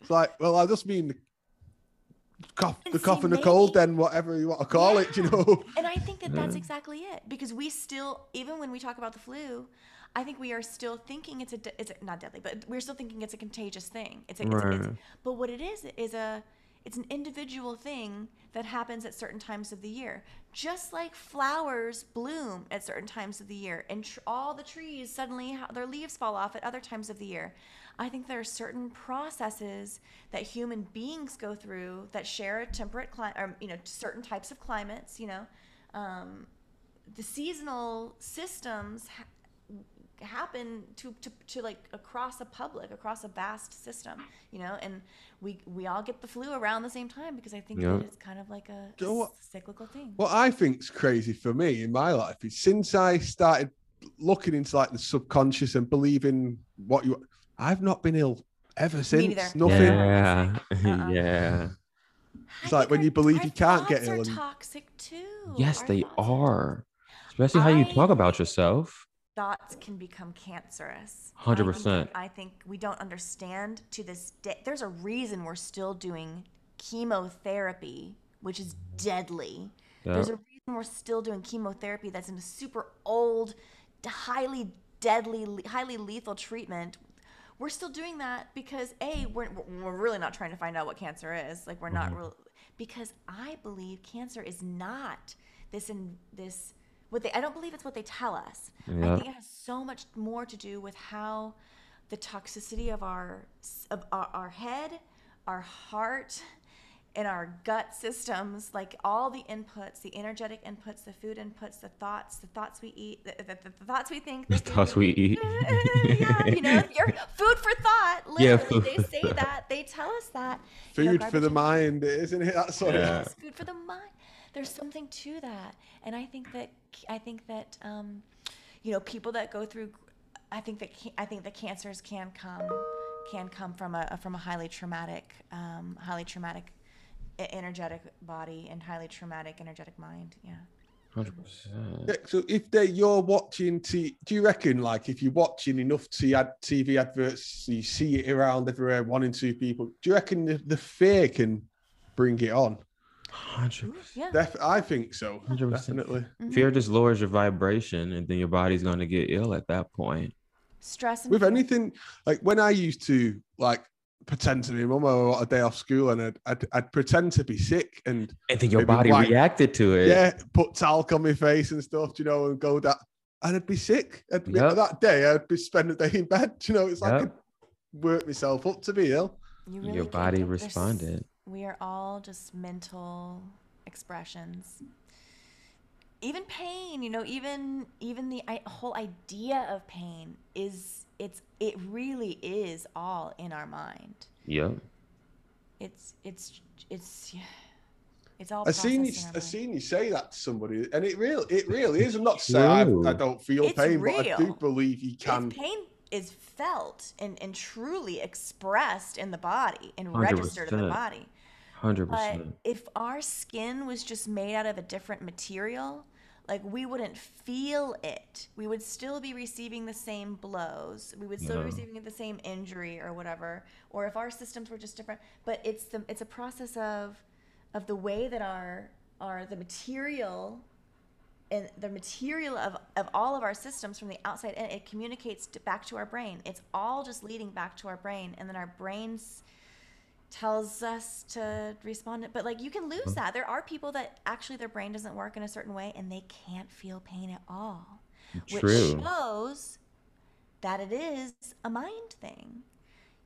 It's like, well, I just mean the cough, the cough and the cold, then whatever you want to call yeah. it, you know. And I think that that's exactly it because we still, even when we talk about the flu, I think we are still thinking it's a it's a, not deadly, but we're still thinking it's a contagious thing. It's, a, it's, right. it's but what it is is a it's an individual thing that happens at certain times of the year. Just like flowers bloom at certain times of the year, and tr- all the trees suddenly ha- their leaves fall off at other times of the year. I think there are certain processes that human beings go through that share a temperate climate, or you know, certain types of climates. You know, um, the seasonal systems ha- happen to, to, to like across a public across a vast system you know? And we we all get the flu around the same time because i think yeah. it's kind of like a, you know cyclical thing. What i think's crazy for me in my life is since i started looking into like the subconscious and believing what you i've not been ill ever since. nothing. Yeah. Uh-uh. yeah. it's like when you believe you can't get ill and... toxic too. Yes our they are especially how I... you talk about yourself thoughts can become cancerous. 100%. I think, we don't understand to this day. There's a reason we're still doing chemotherapy, which is deadly. There's a reason we're still doing chemotherapy that's in a super old, highly deadly, highly lethal treatment. We're still doing that because a we're, we're really not trying to find out what cancer is. Like we're mm-hmm. not real because I believe cancer is not this in this what they I don't believe it's what they tell us. Yeah. I think it has so much more to do with how the toxicity of our of our, our head, our heart, and our gut systems, like all the inputs, the energetic inputs, the food inputs, the thoughts, the thoughts we eat, the, the, the, the thoughts we think, the thoughts we eat. yeah, you know, your food for thought. Literally, yeah, they say that. They tell us that. Food you know, for the mind, isn't it? That's what yeah. it is. Food for the mind there's something to that. And i think that i think that um, you know people that go through i think that i think that cancers can come can come from a from a highly traumatic um, highly traumatic energetic body and highly traumatic energetic mind. Yeah. 100%. Yeah, so if they you're watching t- do you reckon like if you're watching enough t- ad- tv adverts you see it around everywhere one in two people do you reckon the, the fear can bring it on Hundred yeah. Def- I think so. 100%. Definitely. Mm-hmm. Fear just lowers your vibration, and then your body's going to get ill at that point. Stress with fear. anything like when I used to like pretend to be mum or a day off school, and I'd, I'd, I'd pretend to be sick, and and then your body like, reacted to it. Yeah, put talc on my face and stuff, you know, and go that, and I'd be sick. I'd be, yep. That day, I'd be spending the day in bed. You know, it's like yep. I'd work myself up to be ill. You really your body responded we are all just mental expressions. Even pain you know even even the whole idea of pain is it's it really is all in our mind. Yeah. It's it's it's it's all I seen you I seen you say that to somebody and it really it really is. I'm not saying I, I, don't feel it's pain real. but I do believe you can it's pain is felt and, and truly expressed in the body and 100%. registered in the body Hundred percent. But if our skin was just made out of a different material, like we wouldn't feel it. We would still be receiving the same blows. We would still be receiving the same injury or whatever. Or if our systems were just different. But it's the it's a process of of the way that our our the material and the material of, of all of our systems from the outside and it communicates to, back to our brain it's all just leading back to our brain and then our brains tells us to respond but like you can lose mm-hmm. that. There are people that actually their brain doesn't work in a certain way and they can't feel pain at all True. which shows that it is a mind thing.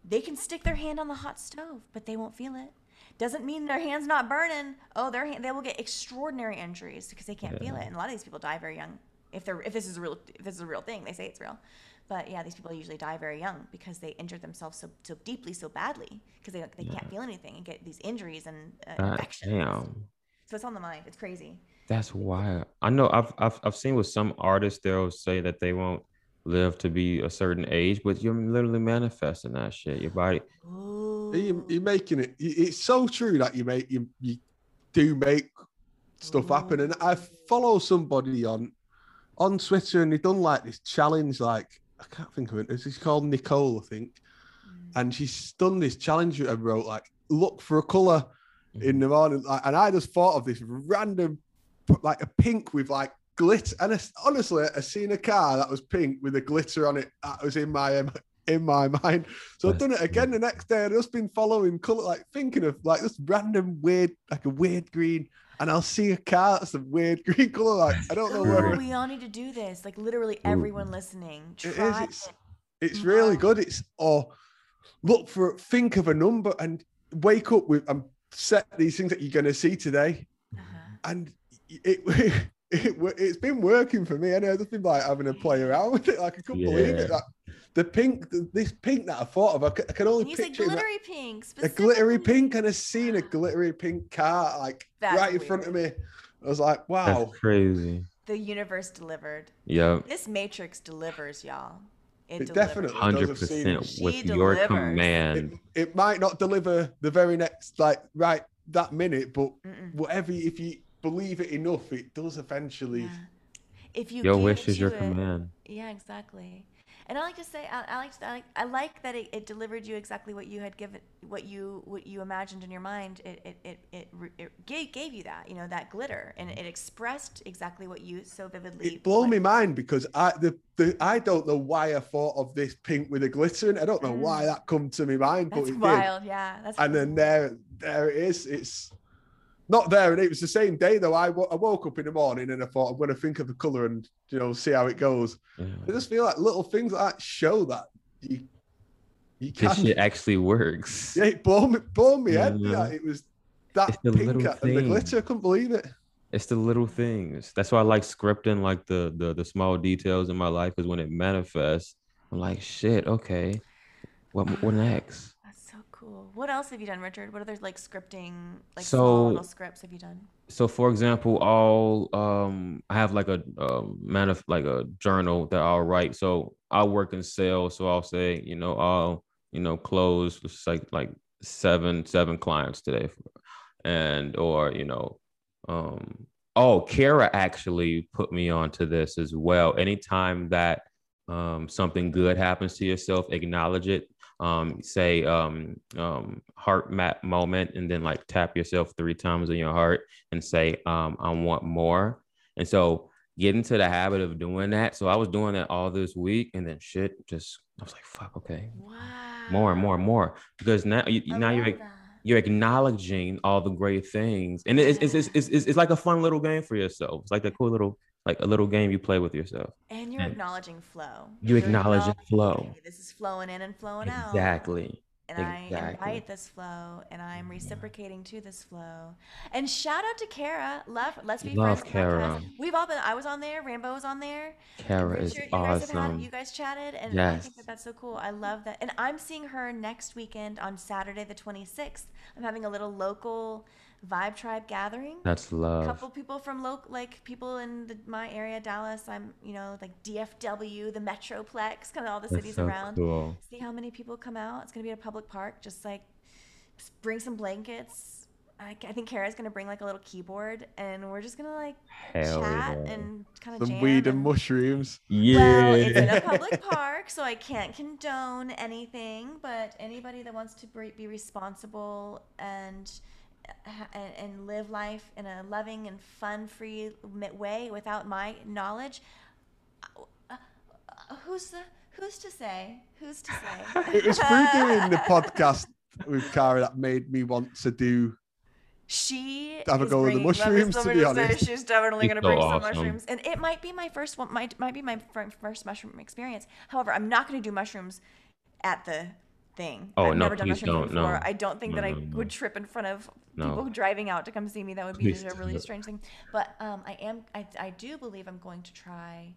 They can stick their hand on the hot stove but they won't feel it. Doesn't mean their hand's not burning. Oh their hand, they will get extraordinary injuries because they can't feel it. And a lot of these people die very young. If they're if this is a real if this is a real thing they say it's real but yeah these people usually die very young because they injure themselves so, so deeply so badly because they, they can't feel anything and get these injuries and uh, God infections damn. so it's on the mind it's crazy That's wild. I know I've, I've I've seen with some artists they'll say that they won't live to be a certain age, but you're literally manifesting that shit. Your body. You, you're making it. It's so true that you make you you do make stuff happen. And I follow somebody on on Twitter, and they done like this challenge. Like I can't think of it. She's called Nicole, I think. And she's done this challenge. I wrote like, look for a color in the morning, like, and I just thought of this random, like a pink with like glitter. And I, honestly, I seen a car that was pink with a glitter on it. That was in my um, in my mind. So I've done it again the next day. I've just been following color, like thinking of like this random weird, like a weird green. And I'll see a car that's a weird green color. Like I don't know Ooh, where we all need to do this like literally everyone listening it is. try It's it. it's really good. It's or look for think of a number and wake up with and set these things that you're going to see today. Uh-huh. And it, it it's been working for me. I know I've just been like having a play around with it. Like I couldn't believe it. That the pink, this pink that I thought of, I ca- I can only And you say picture it in glittery pink a glittery pink, and I seen a glittery pink car like That's right in front of me. I was like, wow. That's crazy. the universe delivered Yep. this matrix delivers y'all it, It delivers. definitely Hundred does. I've seen it. percent with She your delivers. command. it, it might not deliver the very next like right that minute but Mm-mm. whatever if you believe it enough it does eventually Yeah. if you Your give wish is your it- command. yeah exactly and i like to say i, I like to, I like i like that it, it delivered you exactly what you had given what you what you imagined in your mind. It it it, it, it gave, gave you that you know that glitter. And it expressed exactly what you so vividly it blew me mind because i the, the i don't know why i thought of this pink with the glitter in it. i don't know why that come to my mind but Mm. that's it wild. Yeah that's did and then there there it is. It's not there and it was the same day though I I woke up in the morning and i thought i'm going to think of the color and you know see how it goes Yeah. i just feel like little things like that show that you you This shit actually works. Yeah, it blew me, blew me head. Yeah. Yeah, it was that pink and the glitter. I couldn't believe it. It's the little things. That's why I like scripting like the the the small details in my life because when it manifests, I'm like, shit, okay. What what next? That's so cool. What else have you done, Richard? What other like scripting, like So- small little scripts have you done? So for example, I'll um I have like a um manif- like a journal that I'll write. So I work in sales, so I'll say, you know, I'll you know close it's like like seven seven clients today, and or you know, um oh Kara actually put me onto this as well. Anytime that um something good happens to yourself, acknowledge it. Um, say um um heart map moment and then like tap yourself three times in your heart and say, um, I want more. And so get into the habit of doing that. So I was doing that all this week and then shit just I was like, fuck, okay. Wow. More and more and more. Because now you, now you're that. you're acknowledging all the great things. And it's it's, it's, it's, it's, it's like a fun little game for yourself. It's like a cool little like a little game you play with yourself. And you're and acknowledging flow. you You're acknowledge the flow. "Hey, This is flowing in and flowing out. Exactly. And I exactly. invite this flow, and I'm reciprocating to this flow. And shout out to Kara. Love. Let's be Love friends. podcast. Kara. We've all been. I was on there. Rambo was on there. Kara is Richard, you guys have had, awesome. you guys chatted, and I think Yes. that that's so cool. I love that. And I'm seeing her next weekend on Saturday, the 26th. I'm having a little local Vibe Tribe gathering. That's love. A couple people from local, like people in the, my area, Dallas. I'm, you know, like DFW, the Metroplex, kind of all the That's cities so around. cool. See how many people come out. It's gonna be at a public park. Just like s- bring some blankets, I, I think Kara's gonna bring like a little keyboard, and we're just gonna like Hell chat yeah. and kind of Some jam. weed and and- mushrooms. Yeah. Well, it's in a public park, so I can't condone anything. But anybody that wants to be be responsible and ha- and- and live life in a loving and fun-free way without my knowledge, uh, uh, who's the who's to say? Who's to say? It was through doing the podcast with Kara that made me want to do. She Have a is go with the bringing- let me- mushrooms, to be just say, honest. she's definitely going to so bring some awesome. mushrooms, and it might be my first one. Might might be my first mushroom experience. However, I'm not going to do mushrooms at the thing. Oh, I've no, never done please don't, no. I don't think No, that I no, would trip in front of people driving out to come see me. That would be Please a really strange thing. But um, I am. I, I do believe I'm going to try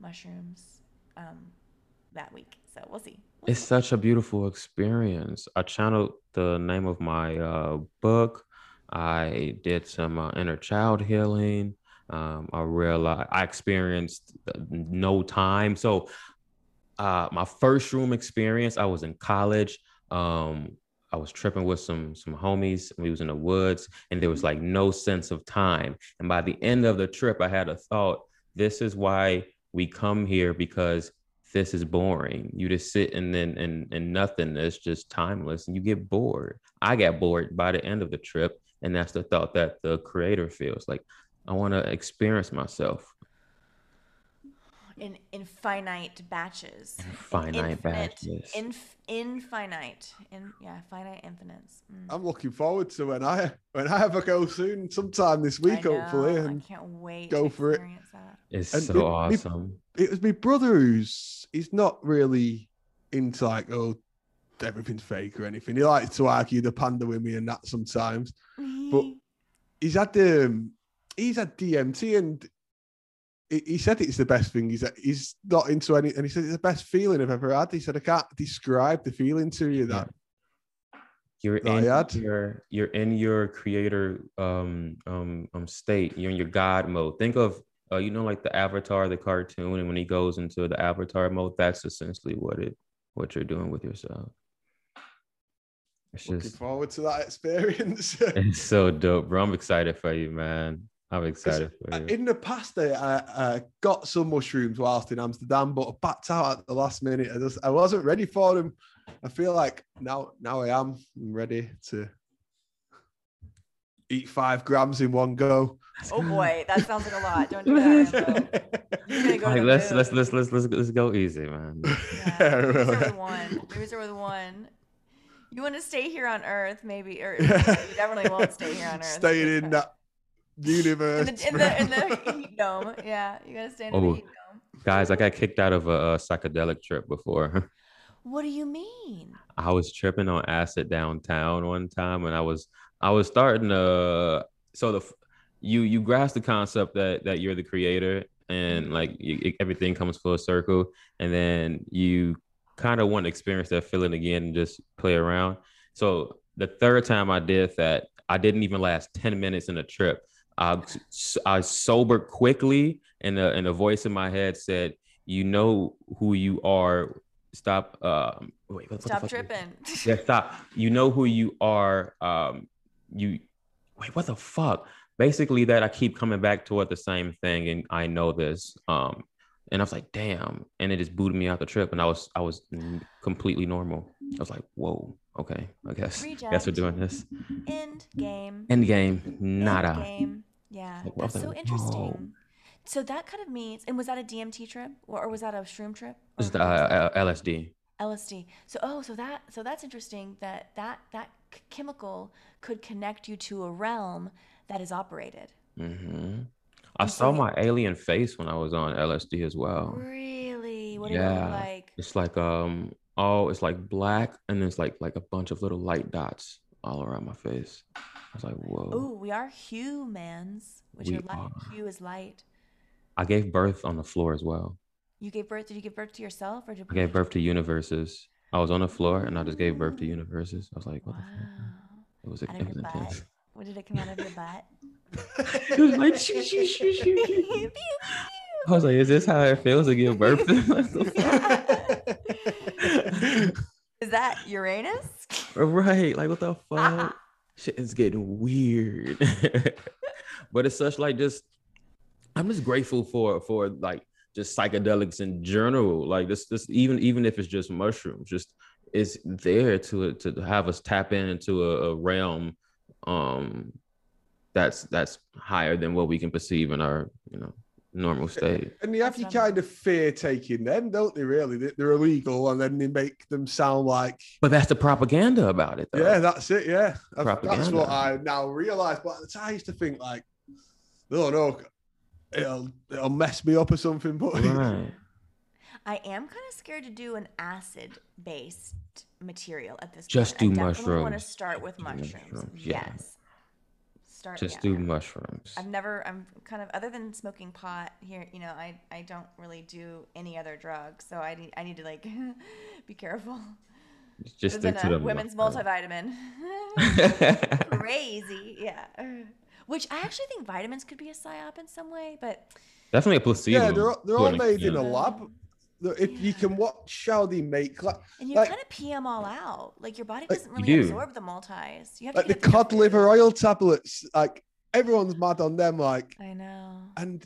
mushrooms um, that week. So we'll see. We'll It's see. such a beautiful experience. I channeled the name of my uh, book. I did some uh, inner child healing. Um, I realized I experienced no time. So, uh, my first room experience, I was in college. Um, I was tripping with some some homies. We was in the woods, and there was like no sense of time. And by the end of the trip, I had a thought: this is why we come here because this is boring. You just sit and then and and nothing. It's just timeless, and you get bored. I got bored by the end of the trip, and that's the thought that the creator feels like. I want to experience myself. In infinite batches. in Finite infinite, batches. Inf- infinite. In yeah, finite infinites. Mm. I'm looking forward to when I when I have a go soon, sometime this week, I hopefully. And I can't wait go to for it. that. It's and so it- it- awesome. it was my brother who's he's not really into like oh everything's fake or anything. He likes to argue the panda with me and that sometimes. But he's had um he's had DMT and he, said it's the best thing. He's he's not into any and he said it's the best feeling I've ever had. He said I can't describe the feeling to you that You're that I in had. your you're in your creator um um um state. You're in your God mode. Think of uh, you know like the Avatar, the cartoon, and when he goes into the Avatar mode, that's essentially what it what you're doing with yourself. It's looking just forward to that experience. it's so dope, bro. I'm excited for you, man. I'm excited for Uh, you. In the past, I, I, I got some mushrooms whilst in Amsterdam, but I backed out at the last minute. I just I wasn't ready for them. I feel like now now I am I'm ready to eat five grams in one go. Oh boy, that sounds like a lot. Don't do that. Rambo. You're gonna go Like, let's, let's let's let's let's let's go easy, man. Yeah, maybe Really. start with one. Maybe start with one. You want to stay here on Earth, maybe, or you definitely won't stay here on Earth. Staying in that in universe. the in the, in the heat dome. Yeah, you gotta stay in the Oh. heat dome. Guys, I got kicked out of a, a psychedelic trip before. What do you mean? I was tripping on acid downtown one time, and I was I was starting to so the you you grasp the concept that that you're the creator and mm-hmm. like you, it- everything comes full circle, and then you kind of want to experience that feeling again and just play around. So the third time I did that, I didn't even last ten minutes in the trip. I I sobered quickly, and the and the voice in my head said, "You know who you are." Stop. Um, wait, what, Stop tripping. yeah, stop. You know who you are. Um, you wait, what the fuck? Basically, that I keep coming back toward the same thing, and I know this. Um, and I was like, damn, and it just booted me out the trip, and I was I was completely normal. I was like, whoa, okay, I guess guess we're doing this. End game. End game, nada. End game. Yeah, Like, that's so interesting. So that kind of means, and was that a DMT trip, or, or was that a shroom trip? Or was that? uh, LSD. LSD. So oh, so that so that's interesting that that that c- chemical could connect you to a realm that is operated. Mm-hmm. I And saw my alien face when I was on LSD as well. Really? What did it Yeah. look like? It's like um oh, it's like black and there's like like a bunch of little light dots all around my face. I was like, whoa. Oh, we are humans, which are light. are. Hue is light. I gave birth on the floor as well. You gave birth. Did you give birth to yourself, or did I gave birth to universes. I was on the floor and I just gave birth to universes. I was like, what Wow. the fuck? It was, of it was intense. What did it come out of your butt? It was like, shoo, shoo, shoo, shoo, shoo. I was like, is this how it feels to give birth? Is that Uranus? right. Like, what the fuck? Shit is getting weird. but it's such like just I'm just grateful for for like just psychedelics in general. Like this this even even if it's just mushrooms, just it's there to to have us tap into a, a realm um that's that's higher than what we can perceive in our you know normal state. And you have That's your kind of fear taking them, don't they? Really, They- they're illegal, and then they make them sound like But that's the propaganda about it, though. yeah, that's it. Yeah, That's- that's what I now realize. But at the time, I used to think like, no, no, it'll it'll mess me up or something. But right. I am kind of scared to do an acid based material at this Just point. do I definitely want to start with mushrooms. mushrooms, yeah. Yes. Start Just yeah, do yeah. mushrooms. I've never I'm kind of other than smoking pot here, you know, I I don't really do any other drugs. So I need I need to like be careful. Just Other stick to the women's mushrooms. multivitamin. Crazy. Yeah. Which I actually think vitamins could be a psyop in some way, but Definitely a placebo. yeah, they're they're all made in a extent. lab. If you can watch how they make like and you Like- kind of pee them all out. Like your body doesn't you really do. absorb the multis. You have like to the get to your cod liver oil tablets. Like everyone's mad on them. Like I know. and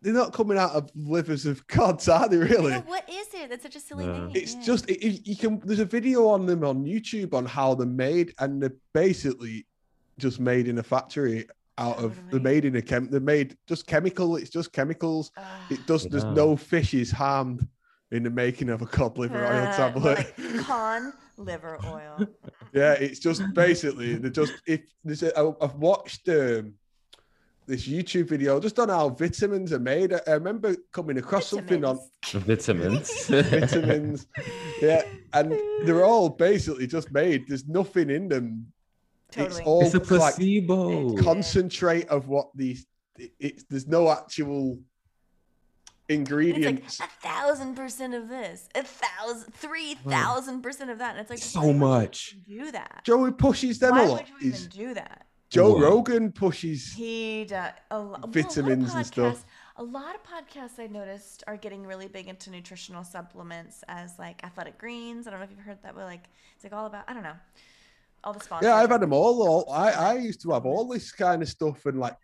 they're not coming out of livers of cods, are they? Really? know, what is it? That's such a silly No. name. It's yeah. just it, it- you can. There's a video on them on YouTube on how they're made, and they're basically just made in a factory out of. They're made in a chem. They're made just chemical. It's just chemicals. Ugh. It does. There's no fish is harmed in the making of a cod liver oil Uh, tablet. like con liver oil. yeah, it's just basically they're just if there's a, I- I've watched um, this YouTube video just on how vitamins are made. I, I remember coming across something on Vitamins. Vitamins. vitamins. yeah, and they're all basically just made. There's nothing in them. It's all it's a placebo. It's concentrate of what these. it- It's there's no actual And it's ingredients. like a thousand percent of this, a thousand, three thousand percent of that, and it's like So why would you much. Do that? Joey pushes them Why a lot. would you even do that? Joe What? Rogan pushes? He does a, lo- well, Vitamins a lot and stuff. A lot of podcasts I noticed are getting really big into nutritional supplements as like athletic greens. I don't know if you've heard that, but like it's like all about I don't know all the sponsors. Yeah, I've had them all. all I, I used to have all this kind of stuff and like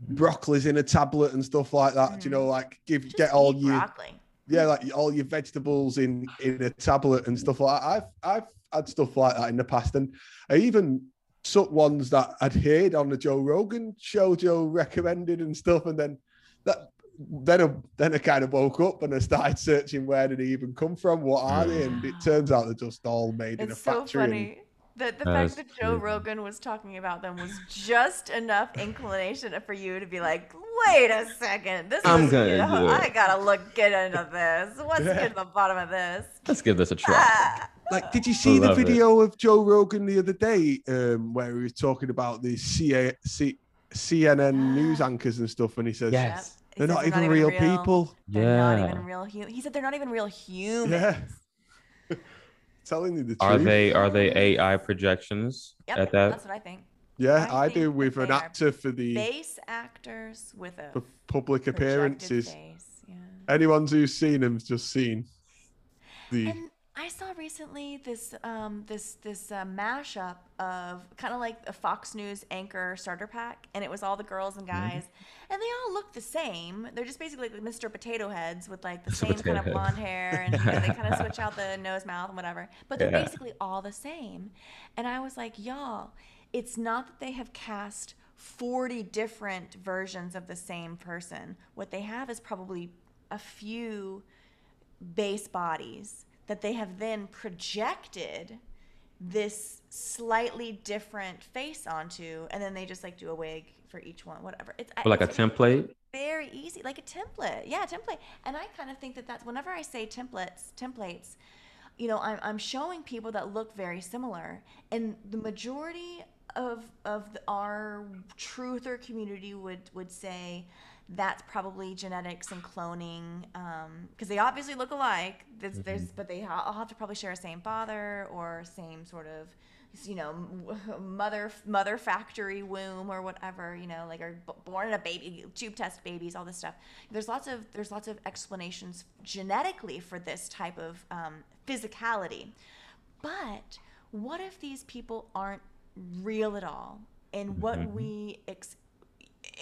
broccoli's in a tablet and stuff like that. You know, mm. like give Just get all your broccoli. yeah, like all your vegetables in in a tablet and stuff like that. I've I've had stuff like that in the past, and I even took ones that I'd heard on the Joe Rogan show. Joe recommended and stuff, and then that then I, then I kind of woke up and I started searching where did they even come from, what are they, and it turns out they're just all made in a so factory. And- funny. that the fact that Joe crazy. Rogan was talking about them was just enough inclination for you to be like, wait a second, this I'm is, gonna you know. I gotta look get into this. What's Yeah. get to the bottom of this? Let's give this a try. Ah. Like, did you see the love it. video of Joe Rogan the other day um, where he was talking about the CA, C, CNN news anchors and stuff? And he says, Yes. He they're says not even real, people. They're not Yeah. even real hu- He said they're not even real humans. Yeah. Telling you the Are truth. they are they AI projections Yep, at that? that's what I think. Yeah, I I, do think that with an actor for the Base actors with a public appearances. face. Yeah. Anyone who's seen him's just seen the. And I saw recently this um, this this uh, mashup of kind of like a Fox News anchor starter pack, and it was all the girls and Mm-hmm. guys, and they all look the same. They're just basically like Mr. Potato Heads with like the same kind Potato of Head. blonde hair, and you know, they kind of switch out the nose, mouth, and whatever. But they're Yeah. basically all the same. And I was like, y'all, it's not that they have cast. 40 different versions of the same person. What they have is probably a few base bodies that they have then projected this slightly different face onto and then they just like do a wig for each one whatever. It's, Or like a template? very easy like a template. Yeah a template. And i kind of think that that's whenever i say templates templates you know i'm, I'm showing people that look very similar and the majority of of the, our truther community would would say that's probably genetics and cloning because they obviously look alike. There's, there's but they all have to probably share a same father or same sort of you know mother mother factory womb or whatever you know like are born in a baby tube test babies all this stuff. There's lots of there's lots of explanations genetically for this type of um, physicality. But what if these people aren't real at all? And what Mhm. we ex-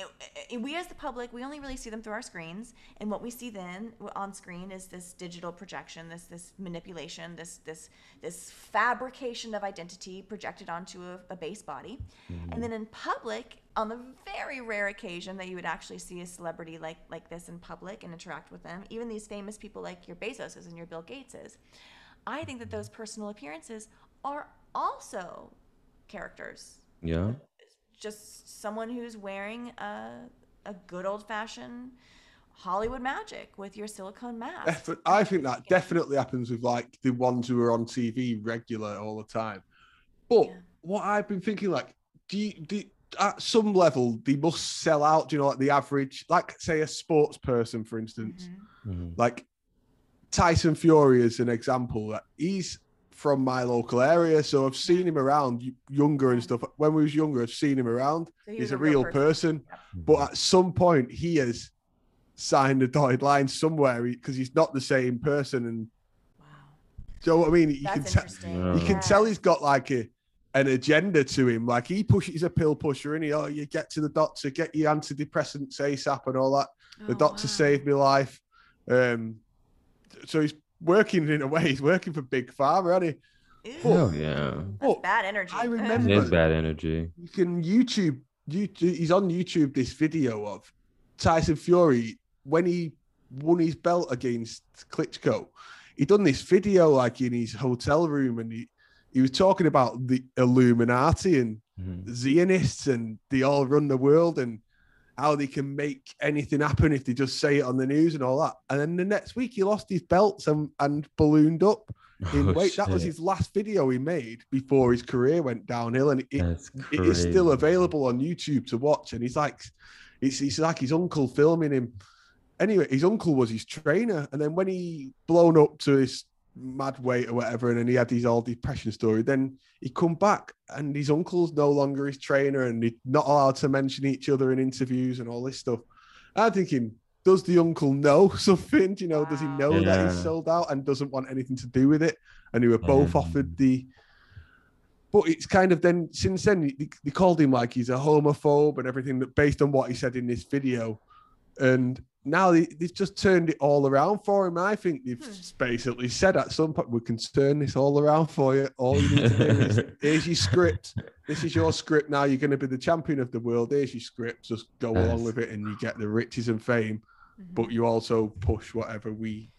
i- i- we as the public we only really see them through our screens and what we see then on screen is this digital projection this this manipulation this this this fabrication of identity projected onto a, a base body. Mm-hmm. And then in public on the very rare occasion that you would actually see a celebrity like like this in public and interact with them even these famous people like your bezoses and your bill gateses i think that those personal appearances are also characters. Yeah. Just someone who's wearing a, a good old fashioned Hollywood magic with your silicone mask. I think that definitely happens with like the ones who are on TV regular all the time. But Yeah. what I've been thinking, like, do you, do you- at some level they must sell out? Do you know, like the average, like say a sports person, for instance, Mhm. Mhm. like Tyson Fury is an example. That he's from my local area, so I've seen him around younger and stuff. When we was younger, I've seen him around. So he He's was a real person. But at some point, he has signed a dotted line somewhere because he's not the same person. And Wow. do you know what I mean? You That's can tell. Yeah. you can Yeah. tell he's got like a an agenda to him. Like he pushes, he's a pill pusher, and he oh, you get to the doctor, get your antidepressants ASAP, and all that. The Oh, doctor wow. saved my life. Um, so he's working in a way. He's working for Big Pharma, and he? Ew, Hell yeah. that's But bad energy. I remember- is bad energy. you can YouTube, YouTube. He's on YouTube. This video of Tyson Fury when he won his belt against Klitschko. He done this video like in his hotel room, and he he was talking about the Illuminati and Mhm. Zionists, and they all run the world, and how they can make anything happen if they just say it on the news and all that. And then the next week, he lost his belts and, and ballooned up in Oh, weight. That was his last video he made before his career went downhill, and it, it is still available on YouTube to watch. And he's like, it's, it's like his uncle filming him. Anyway, his uncle was his trainer, and then when he blown up to his mad weight or whatever, and then he had his all depression story, then he come back, and his uncle's no longer his trainer, and he's not allowed to mention each other in interviews and all this stuff. I'm thinking, does the uncle know something? Do you know, does he Wow. know that he's sold out and doesn't want anything to do with it? And they were both Yeah. offered the but it's kind of then since then they, they called him like he's a homophobe and everything that based on what he said in this video and now they, they've just turned it all around for him. I think they've Hmm. basically said at some point we can turn this all around for you. All you need to do is here's your script. This is your script now. You're going to be the champion of the world. Here's your script. Just go along with it and you get the riches and fame Mhm. but you also push whatever we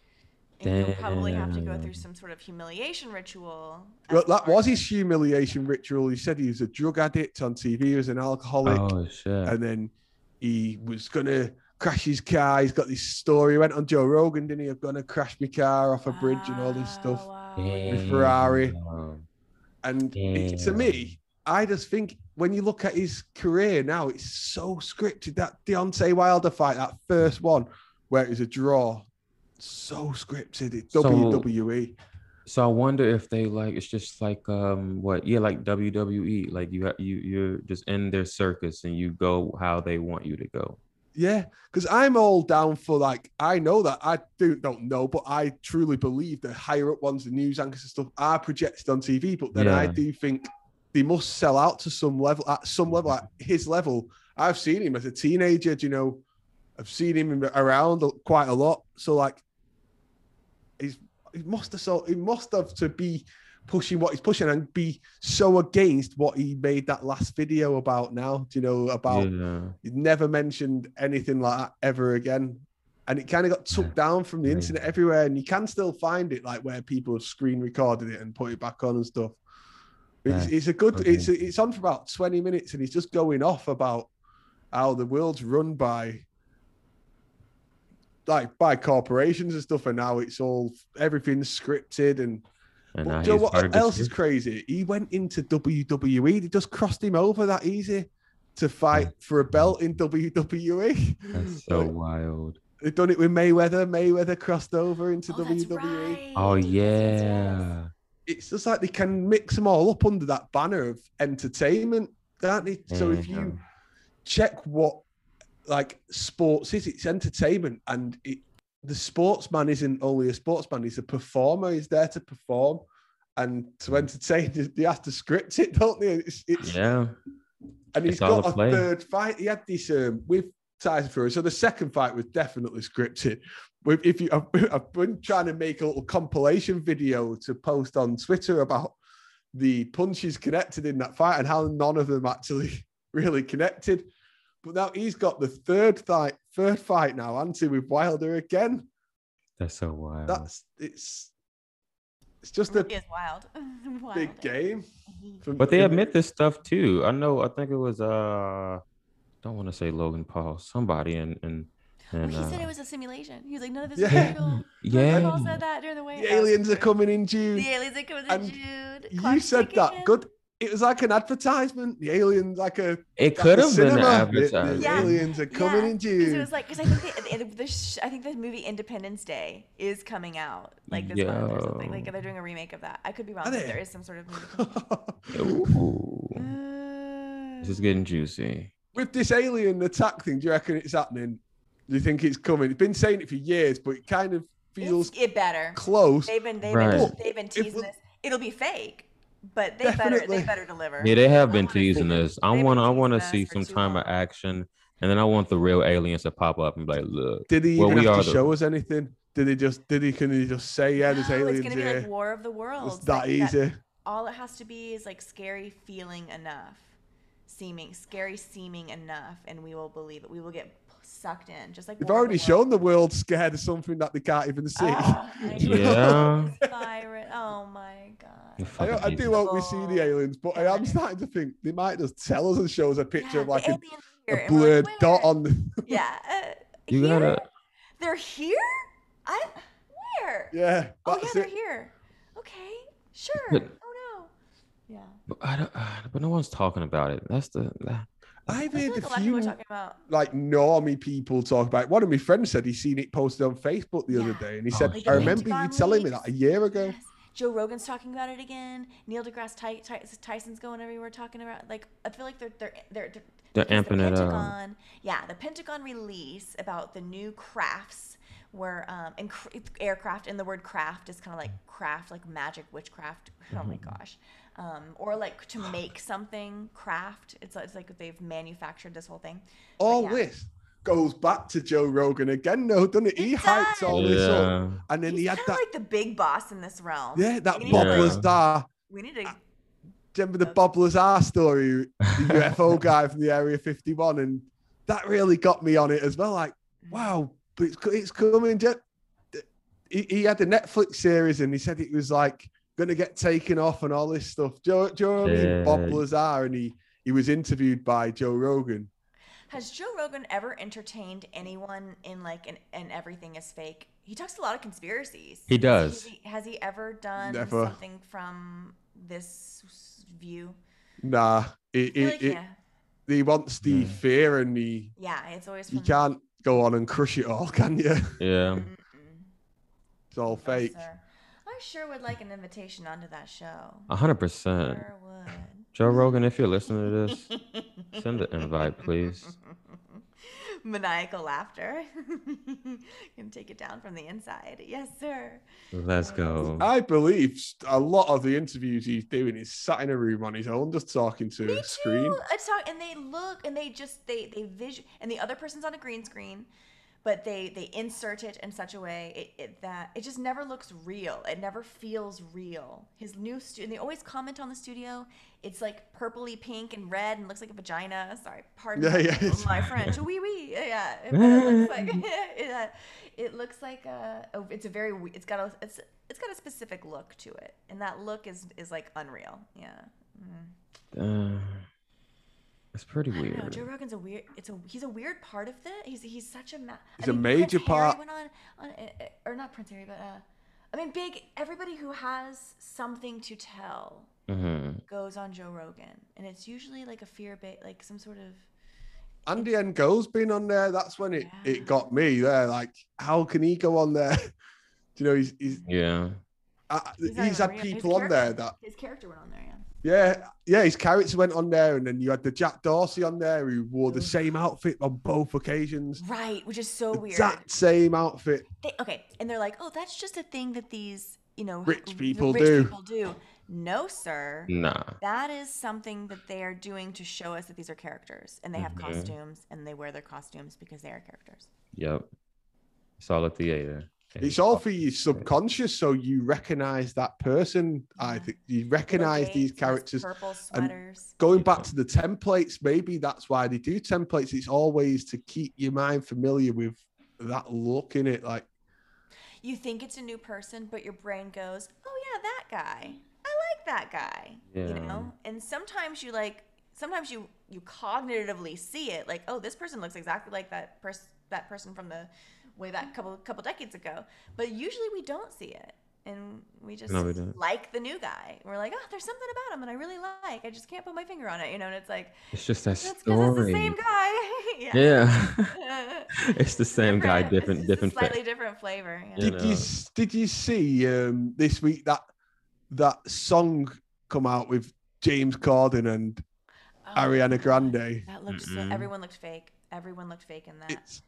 and you'll probably have to go through some sort of humiliation ritual. well, as that was his humiliation ritual. He said he was a drug addict on tv he was an alcoholic. Oh shit. and then he was gonna crash his car. He's got this story. He went on Joe Rogan, didn't he? I'm gonna crash my car off a bridge and all this stuff. wow. with Ferrari. And it, to me, I just think when you look at his career now, it's so scripted. That Deontay Wilder fight, that first one, where it was a draw, so scripted. It's So- WWE. So I wonder if they like it's just like um what yeah like WWE like you you you're just in their circus and you go how they want you to go. Yeah, because I'm all down for like I know that I do don't know, but I truly believe the higher up ones, the news anchors and stuff, are projected on TV. But then I do think they must sell out to some level. At some level, at his level, I've seen him as a teenager. do You know, I've seen him around quite a lot. So like, he's he must have so he must have to be pushing what he's pushing and be so against what he made that last video about now. Do you know about? yeah. He never mentioned anything like that ever again. And it kind of got took Yeah. down from the Yeah. internet everywhere. And you can still find it, like where people have screen recorded it and put it back on and stuff. It's, it's a good. Okay. It's it's on for about twenty minutes, and he's just going off about how the world's run by like by corporations and stuff, and now it's all everything's scripted and And but now you know what else is crazy? He went into WWE. They just crossed him over that easy to fight for a belt in WWE. That's so Like, wild. They've done it with Mayweather. Mayweather crossed over into Oh, that's WWE. right. Oh yeah. It's just like they can mix them all up under that banner of entertainment, can't they? So if you check what like sports is, it's entertainment, and it, the sportsman isn't only a sportsman; he's a performer. He's there to perform, and to entertain, they have to script it, don't they? It's, it's Yeah. and he's It's got a play. third fight. He had this um, with Tyson Fury. So the second fight was definitely scripted. With if you, I've been trying to make a little compilation video to post on Twitter about the punches connected in that fight and how none of them actually really connected. But now he's got the third fight, third fight now, Anti with Wilder again. That's so wild. That's it's it's just a It is wild. wild. big game. from- But they in- admit this stuff too. I know. I think it was. Uh, don't want to say Logan Paul. Somebody and and Well, and he said uh, it was a simulation. He was like, none of this Yeah. is real. Yeah. Logan Paul said that during the way. The aliens are coming in June. The aliens are coming And to Jude. You said that. ticking. Good. It was like an advertisement. The aliens, like a it could the have been an cinema. The- advertisement. The, Yeah. aliens are coming Yeah, in 'cause It June. was like because I think the, the, the sh- I think the movie Independence Day is coming out like this month or something. Like Yo. they're doing a remake of that. I could be wrong. Are but there is some sort of movie. Ooh, coming. this is getting juicy. With this alien attack thing, do you reckon it's happening? Do you think it's coming? It's been saying it for years, but it kind of feels It's- it better. close. They've been they've Right. been they've been teasing we- this. It'll be fake, but they better they better deliver. Yeah, they have I been teasing it. this. I They've want. I want to see some too time of action, and then I want the real aliens to pop up and be like, "Look, Did he Well, even we have are to the- show us anything? Did he just? Did he? Can he just say, "Yeah, there's No, aliens it's gonna be here"? like War of the Worlds. it's that like, easy. all it has to be is like scary feeling enough, seeming scary seeming enough, and we will believe it. We will get sucked in, just like They've already the shown the world scared of something that they can't even see. Ah, Yeah. Oh my god. I, I do idiot. hope we see the aliens, but I am starting to think they might just tell us and show us a picture Yeah, of like a, aliens are here, a and we're like, blurred dot on the. Yeah. Uh, You here? gotta. They're here. I where? Yeah, Oh yeah, that's they're here. Okay, sure. But- oh no. Yeah. But, I don't, uh, but no one's talking about it. That's the. That, I've heard like a a lot of people are few talking about. like normie people talk about. It. One of my friends said he seen it posted on Facebook the other day, and he Oh, said, Like "I remember you Pentagon telling me that a year ago." Yes. Joe Rogan's talking about it again. Neil deGrasse Ty- Ty- Tyson's going everywhere talking about like I feel like they're they're they're, they're They're amping the it up. Pentagon, Yeah, the Pentagon release about the new crafts where um and cr- aircraft and the word craft is kind of like craft like magic witchcraft. Oh my Mm-hmm. gosh. Um, or like to make something craft. It's it's like they've manufactured this whole thing. But All yeah. this goes back to Joe Rogan again, though, doesn't it? He It hyped all this up, and then He's he had that, like the big boss in this realm. yeah, that We need Bob to, Yeah. like, Lazar. We need to. Remember the Bob Lazar story, the UFO guy from the Area 51, and that really got me on it as well. Like, wow, but it's it's coming. He, he had the Netflix series, and he said it was like going to get taken off and all this stuff. Joe, Joe, Yeah. Bob Lazar, and he he was interviewed by Joe Rogan. Has Joe Rogan ever entertained anyone in like an and everything is fake? He talks a lot of conspiracies. He does. Has he, has he ever done Never. something from this view? Nah, he, I feel he, like, he, yeah, he wants the Hmm. fear, and he yeah, it's always you can't go on and crush it all, can you? Yeah. It's all fake. sir. I sure would like an invitation onto that show. A hundred percent. Sure would. Joe Rogan, if you're listening to this, send an invite, please. Maniacal laughter. Can take it down from the inside. Yes, sir. Let's go. I believe a lot of the interviews he's doing is sat in a room on his own, just talking to Me a screen. too. I talk, and they look, and they just they they vision, and the other person's on a green screen, but they they insert it in such a way it, it, that it just never looks real. It never feels real. His new studio, they always comment on the studio. It's like purpley pink and red, and looks like a vagina. Sorry, pardon Yeah, my, yeah, it's- my French. Wee wee. Yeah, it, but it looks like it, uh, it looks like a, a- It's a very. It's got a. It's it's got a specific look to it, and that look is is like unreal. Yeah. Mm. Uh, it's pretty I don't know. weird. Joe Rogan's a weird. It's a he's a weird part of that. He's he's such a. Ma- He's a Prince major Harry part. Went on, on uh, uh, or not Prince Harry, but uh, I mean, big. Everybody who has something to tell hmm goes on Joe Rogan, and it's usually like a fear bait, like some sort of. Andy Ngo's been on there. That's when it, Yeah. it got me there. Like, how can he go on there? Do you know, he's he's, Yeah. uh, He's he's, had real. People on there that, His character went on there, yeah. Yeah, yeah, his character went on there, and then you had the Jack Dorsey on there who wore the same outfit on both occasions. Right, which is so weird. Exact same outfit. They, okay, and they're like, oh, that's just a thing that these you know Rich people rich do. people do. No, sir. Nah. That is something that they are doing to show us that these are characters and they have Mhm. costumes and they wear their costumes because they are characters. Yep. It's all a theater. It's all for your subconscious, so you recognize that person. I think you recognize Gates these characters. Purple and sweaters. Going back to the templates, maybe that's why they do templates. It's always to keep your mind familiar with that look in it. Like, You think it's a new person, but your brain goes, "Oh yeah, that guy. I like that guy." You know. And sometimes you like, sometimes you you cognitively see it, like, "Oh, this person looks exactly like that person that person from the way back a couple couple decades ago." But usually we don't see it, and we just No, we like the new guy. We're like, "Oh, there's something about him that I really like. I just can't put my finger on it." You know, and it's like, It's just that that's because it's the same guy. Yeah. it's the same guy, different, it's different. slightly fa- different flavor. yeah. You did you know. s- did you see um, this week that that song come out with James Corden and Oh, Ariana Grande? That looked so. Mm-mm. Everyone looked fake. Everyone looked fake in that. It's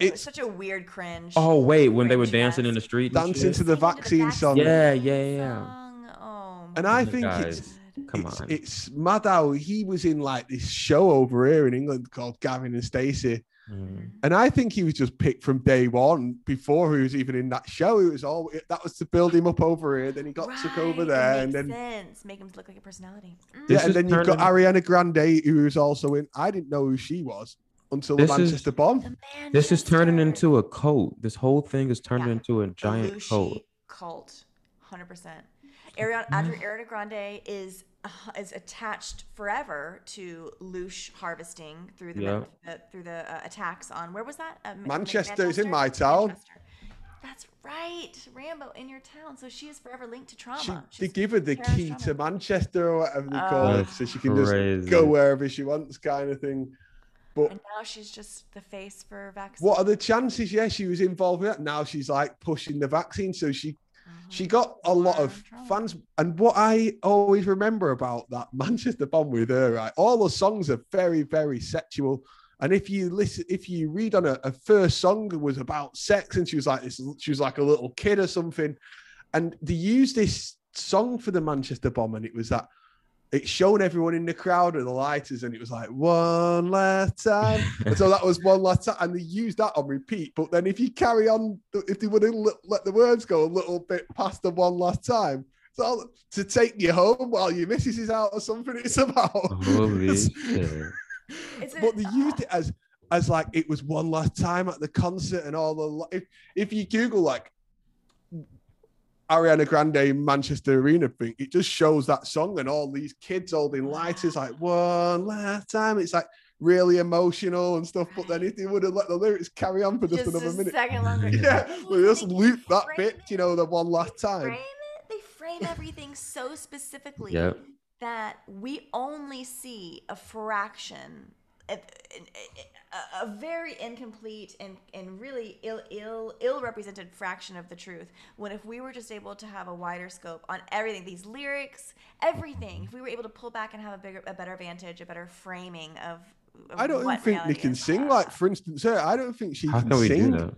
it was it's such a weird cringe. Oh wait, when they were cringe dancing in the street. dancing to the Singing the vaccine song. Yeah, yeah, yeah. song. Oh, And I think guys. it's Come it's, on. it's mad how he was in like this show over here in England called Gavin and Stacey. Mm. And I think he was just picked from day one before he was even in that show. It was all that was to build him up over here. Then he got took over there, it and then sense. make him look like a personality. Mm. Yeah, and is then you've got Ariana Grande, who was also in. I didn't know who she was until This the is- Manchester Bomb. The This is turning into a cult. This whole thing is turning Yeah. into a giant Belushi cult. cult, hundred percent. Ariana, Ariana Grande is uh, is attached forever to loosh harvesting through the, Yeah. uh, through the uh, attacks on where was that? Uh, Ma- Ma- Manchester, it's in my town. Manchester. That's right, Rambo in your town. So she is forever linked to trauma. She, they give her the key trauma. to Manchester or whatever they call it, so she can just go wherever she wants, kind of thing. But and now she's just the face for vaccine. what are the chances? Yeah, she was involved in that. Now she's like pushing the vaccine, so she Mhm. she got a lot of fans. And what I always remember about that Manchester bomb with her, right? All the songs are very, very sexual. And if you listen, if you read on a, a first song was about sex, and she was like this, she was like a little kid or something. And they used this song for the Manchester bomb, and it was that it showed everyone in the crowd and the lighters, and it was like one last time. and so that was one last time, and they used that on repeat. But then if you carry on, if they would have let the words go a little bit past the one last time, so to take you home while your missus is out or something. It's about. Holy shit. But it- they used it as as like it was one last time at the concert and all the. If if you Google like Ariana Grande Manchester Arena thing, it just shows that song and all these kids holding lights. lighters like one last time. It's like really emotional and stuff. But then if they would have let the lyrics carry on for just, just another a minute, second longer. yeah, They- we just loop that bit, it. you know, the one last time. Frame it. They frame everything so specifically Yep. that we only see a fraction, a, a, a very incomplete and, and really ill ill ill represented fraction of the truth. When if we were just able to have a wider scope on everything, these lyrics, everything, if we were able to pull back and have a bigger, a better vantage, a better framing of. of I don't what think they can is. sing. Like, for instance, her, I don't think she How can can sing. do that?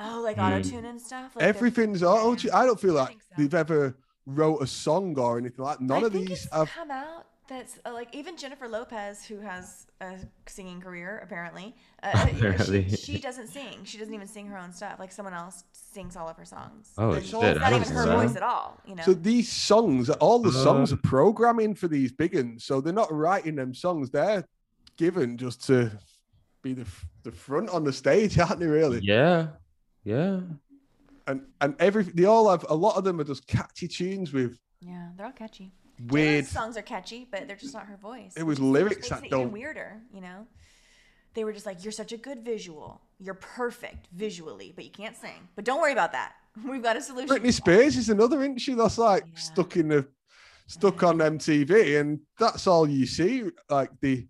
Oh, like Mm. auto tune and stuff. Like Everything's auto tune. I don't feel like so. they've ever wrote a song or anything like. None I of think these it's have. come out. That's uh, like even Jennifer Lopez, who has a singing career apparently. Uh, you know, Apparently. she, she doesn't sing. She doesn't even sing her own stuff. Like someone else sings all of her songs. Oh, And shit, not even her know voice at all. You know. So these songs, all the songs Uh. are programming for these big ones. So they're not writing them songs. They're given just to be the the front on the stage, aren't they? Really? Yeah. Yeah. And and every they all have a lot of them are just catchy tunes with yeah, they're all catchy. Weird. Taylor's songs are catchy, but they're just not her voice. It was which is- lyrics makes that it don't- weirder. You know. They were just like, "You're such a good visual. You're perfect visually, but you can't sing. But don't worry about that. We've got a solution." Britney Spears is another, isn't she? That's like Yeah. stuck in the stuck on MTV, and that's all you see. Like the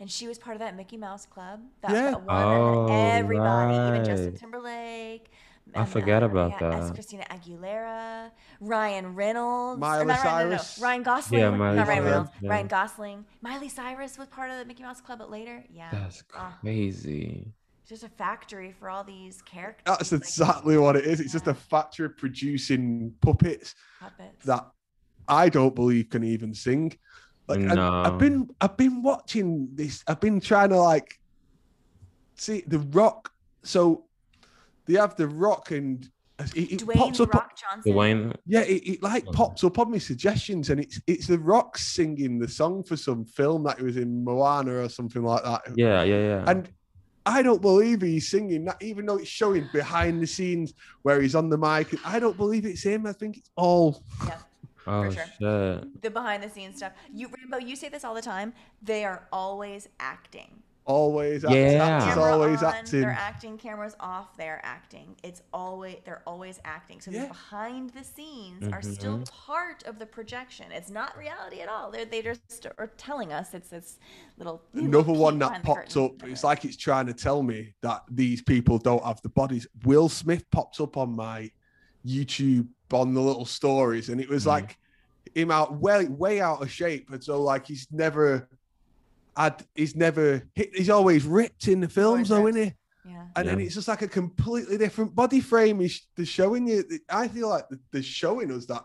And she was part of that Mickey Mouse Club. That, Yeah. that one Oh, that everybody, even Justin right. Timberlake. I forgot about yeah, that. as Christina Aguilera, Ryan Reynolds, Miley not Ryan, no, no, Cyrus. Ryan Gosling, Yeah, Miley not Ryan Cyrus, Reynolds, yeah. Ryan Gosling, Miley Cyrus was part of the Mickey Mouse Club, but later, yeah, That's Ah. crazy. just a factory for all these characters. That's like, exactly what it is. It's just a factory producing puppets puppets. that I don't believe can even sing. Like and No. I've been I've been watching this. I've been trying to like see the Rock. So they have the Rock and it, it Dwayne pops up. Rock Johnson. Dwayne. Yeah, it, it like pops up on my suggestions, and it's it's the Rock singing the song for some film that he was in Moana or something like that. Yeah, yeah, yeah. And I don't believe he's singing that, even though it's showing behind the scenes where he's on the mic. I don't believe it's him. I think it's all. Yeah. oh sure. shit. The behind the scenes stuff. You Rambo, you say this all the time. They are always acting. Always, Yeah. that's Camera always on, acting. They're acting. Cameras off. They're acting. It's always they're always acting. So Yeah. the behind the scenes are still part of the projection. It's not reality at all. They're they just are telling us it's this little Another one that behind the popped up. It's like it's trying to tell me that these people don't have the bodies. Will Smith popped up on my YouTube on the little stories, and it was Mhm. like him out way way out of shape, and so like he's never had he's never hit, he's always ripped in the films, though, Always isn't he? yeah. And then it's just like a completely different body frame. He's they're showing you. I feel like they're showing us that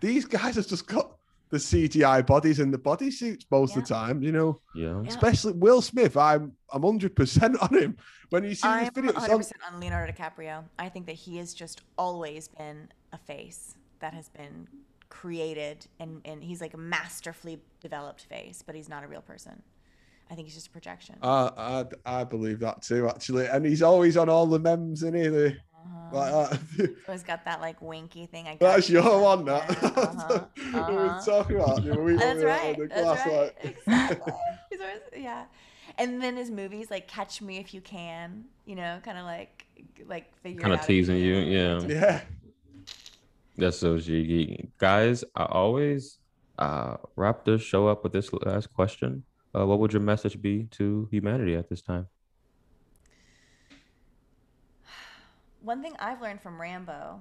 these guys have just got the CGI bodies and the body suits most of the time. You know, Yeah. Yeah. especially Will Smith. I'm I'm hundred percent on him. When you see I'm this video, 100 it's on- percent on Leonardo DiCaprio. I think that he has just always been a face that has been created, and and he's like a masterfully developed face, but he's not a real person. I think he's just a projection. I, I I believe that too, actually. And he's always on all the memes, in here. The, Uh-huh. like that. So he's got that like winky thing. I got That's you. your one, that. Yeah, uh-huh, we were uh-huh. talking about. You know, we That's right. the That's glass, right. like- Exactly. He's always, yeah. And then his movies like Catch Me If You Can, you know, kind of like like figure Kinda out if you teasing you, can. yeah. yeah. That's so cheeky. Guys, I always uh, wrap the show up with this last question. Uh, what would your message be to humanity at this time? One thing I've learned from Rambo,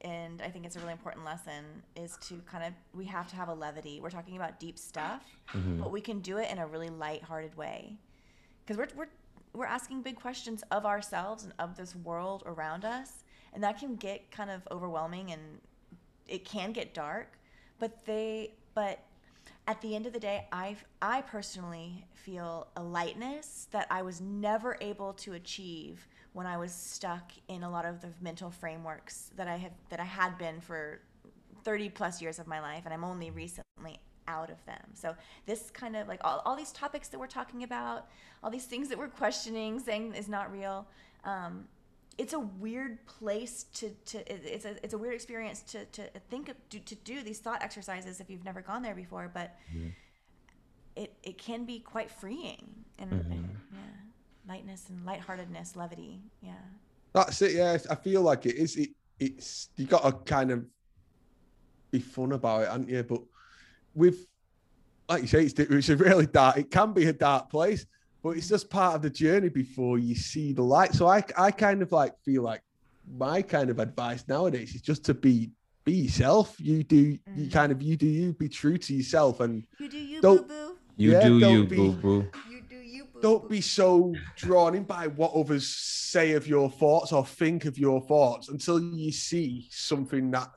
and I think it's a really important lesson, is to kind of we have to have a levity. We're talking about deep stuff, Mhm. but we can do it in a really light-hearted way, because we're we're we're asking big questions of ourselves and of this world around us, and that can get kind of overwhelming and it can get dark. But they but at the end of the day, I I personally feel a lightness that I was never able to achieve when I was stuck in a lot of the mental frameworks that I have that I had been for 30 plus years of my life and I'm only recently out of them. So this kind of like all, all these topics that we're talking about, all these things that we're questioning, saying is not real. Um, it's a weird place to, to it's a it's a weird experience to, to think of, to, to do these thought exercises if you've never gone there before, but it, it can be quite freeing and, and mm-hmm. yeah, lightness and lightheartedness, levity. Yeah. That's it. Yeah, I feel like it is. It, it's you got to kind of be fun about it, aren't you? But with, like you say, it's, it's a really dark. It can be a dark place, but it's just part of the journey before you see the light. So I, I kind of like feel like my kind of advice nowadays is just to be be yourself. You do you Mhm. kind of you do you be true to yourself and You do you, boo Don't- boo. You Yeah, do you, be- boo boo. You do you, boo don't be so drawn in by what others say of your thoughts or think of your thoughts until you see something that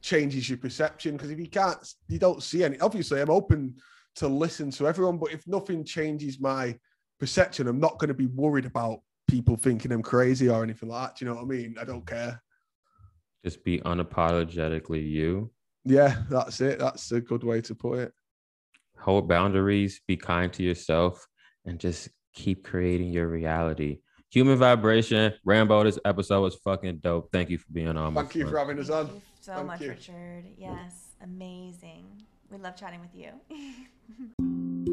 changes your perception. Because if you can't, you don't see any. Obviously, I'm open to listen to everyone, but if nothing changes my perception, I'm not going to be worried about people thinking I'm crazy or anything like that. Do you know what I mean? I don't care. Just be unapologetically you. Yeah, that's it. That's a good way to put it. Hold boundaries, be kind to yourself, and just keep creating your reality. Human vibration. Rambo, this episode was fucking dope. Thank you for being on. my Thank you for having us Thank on. you so Thank much, you. Richard. Yes, amazing. We love chatting with you.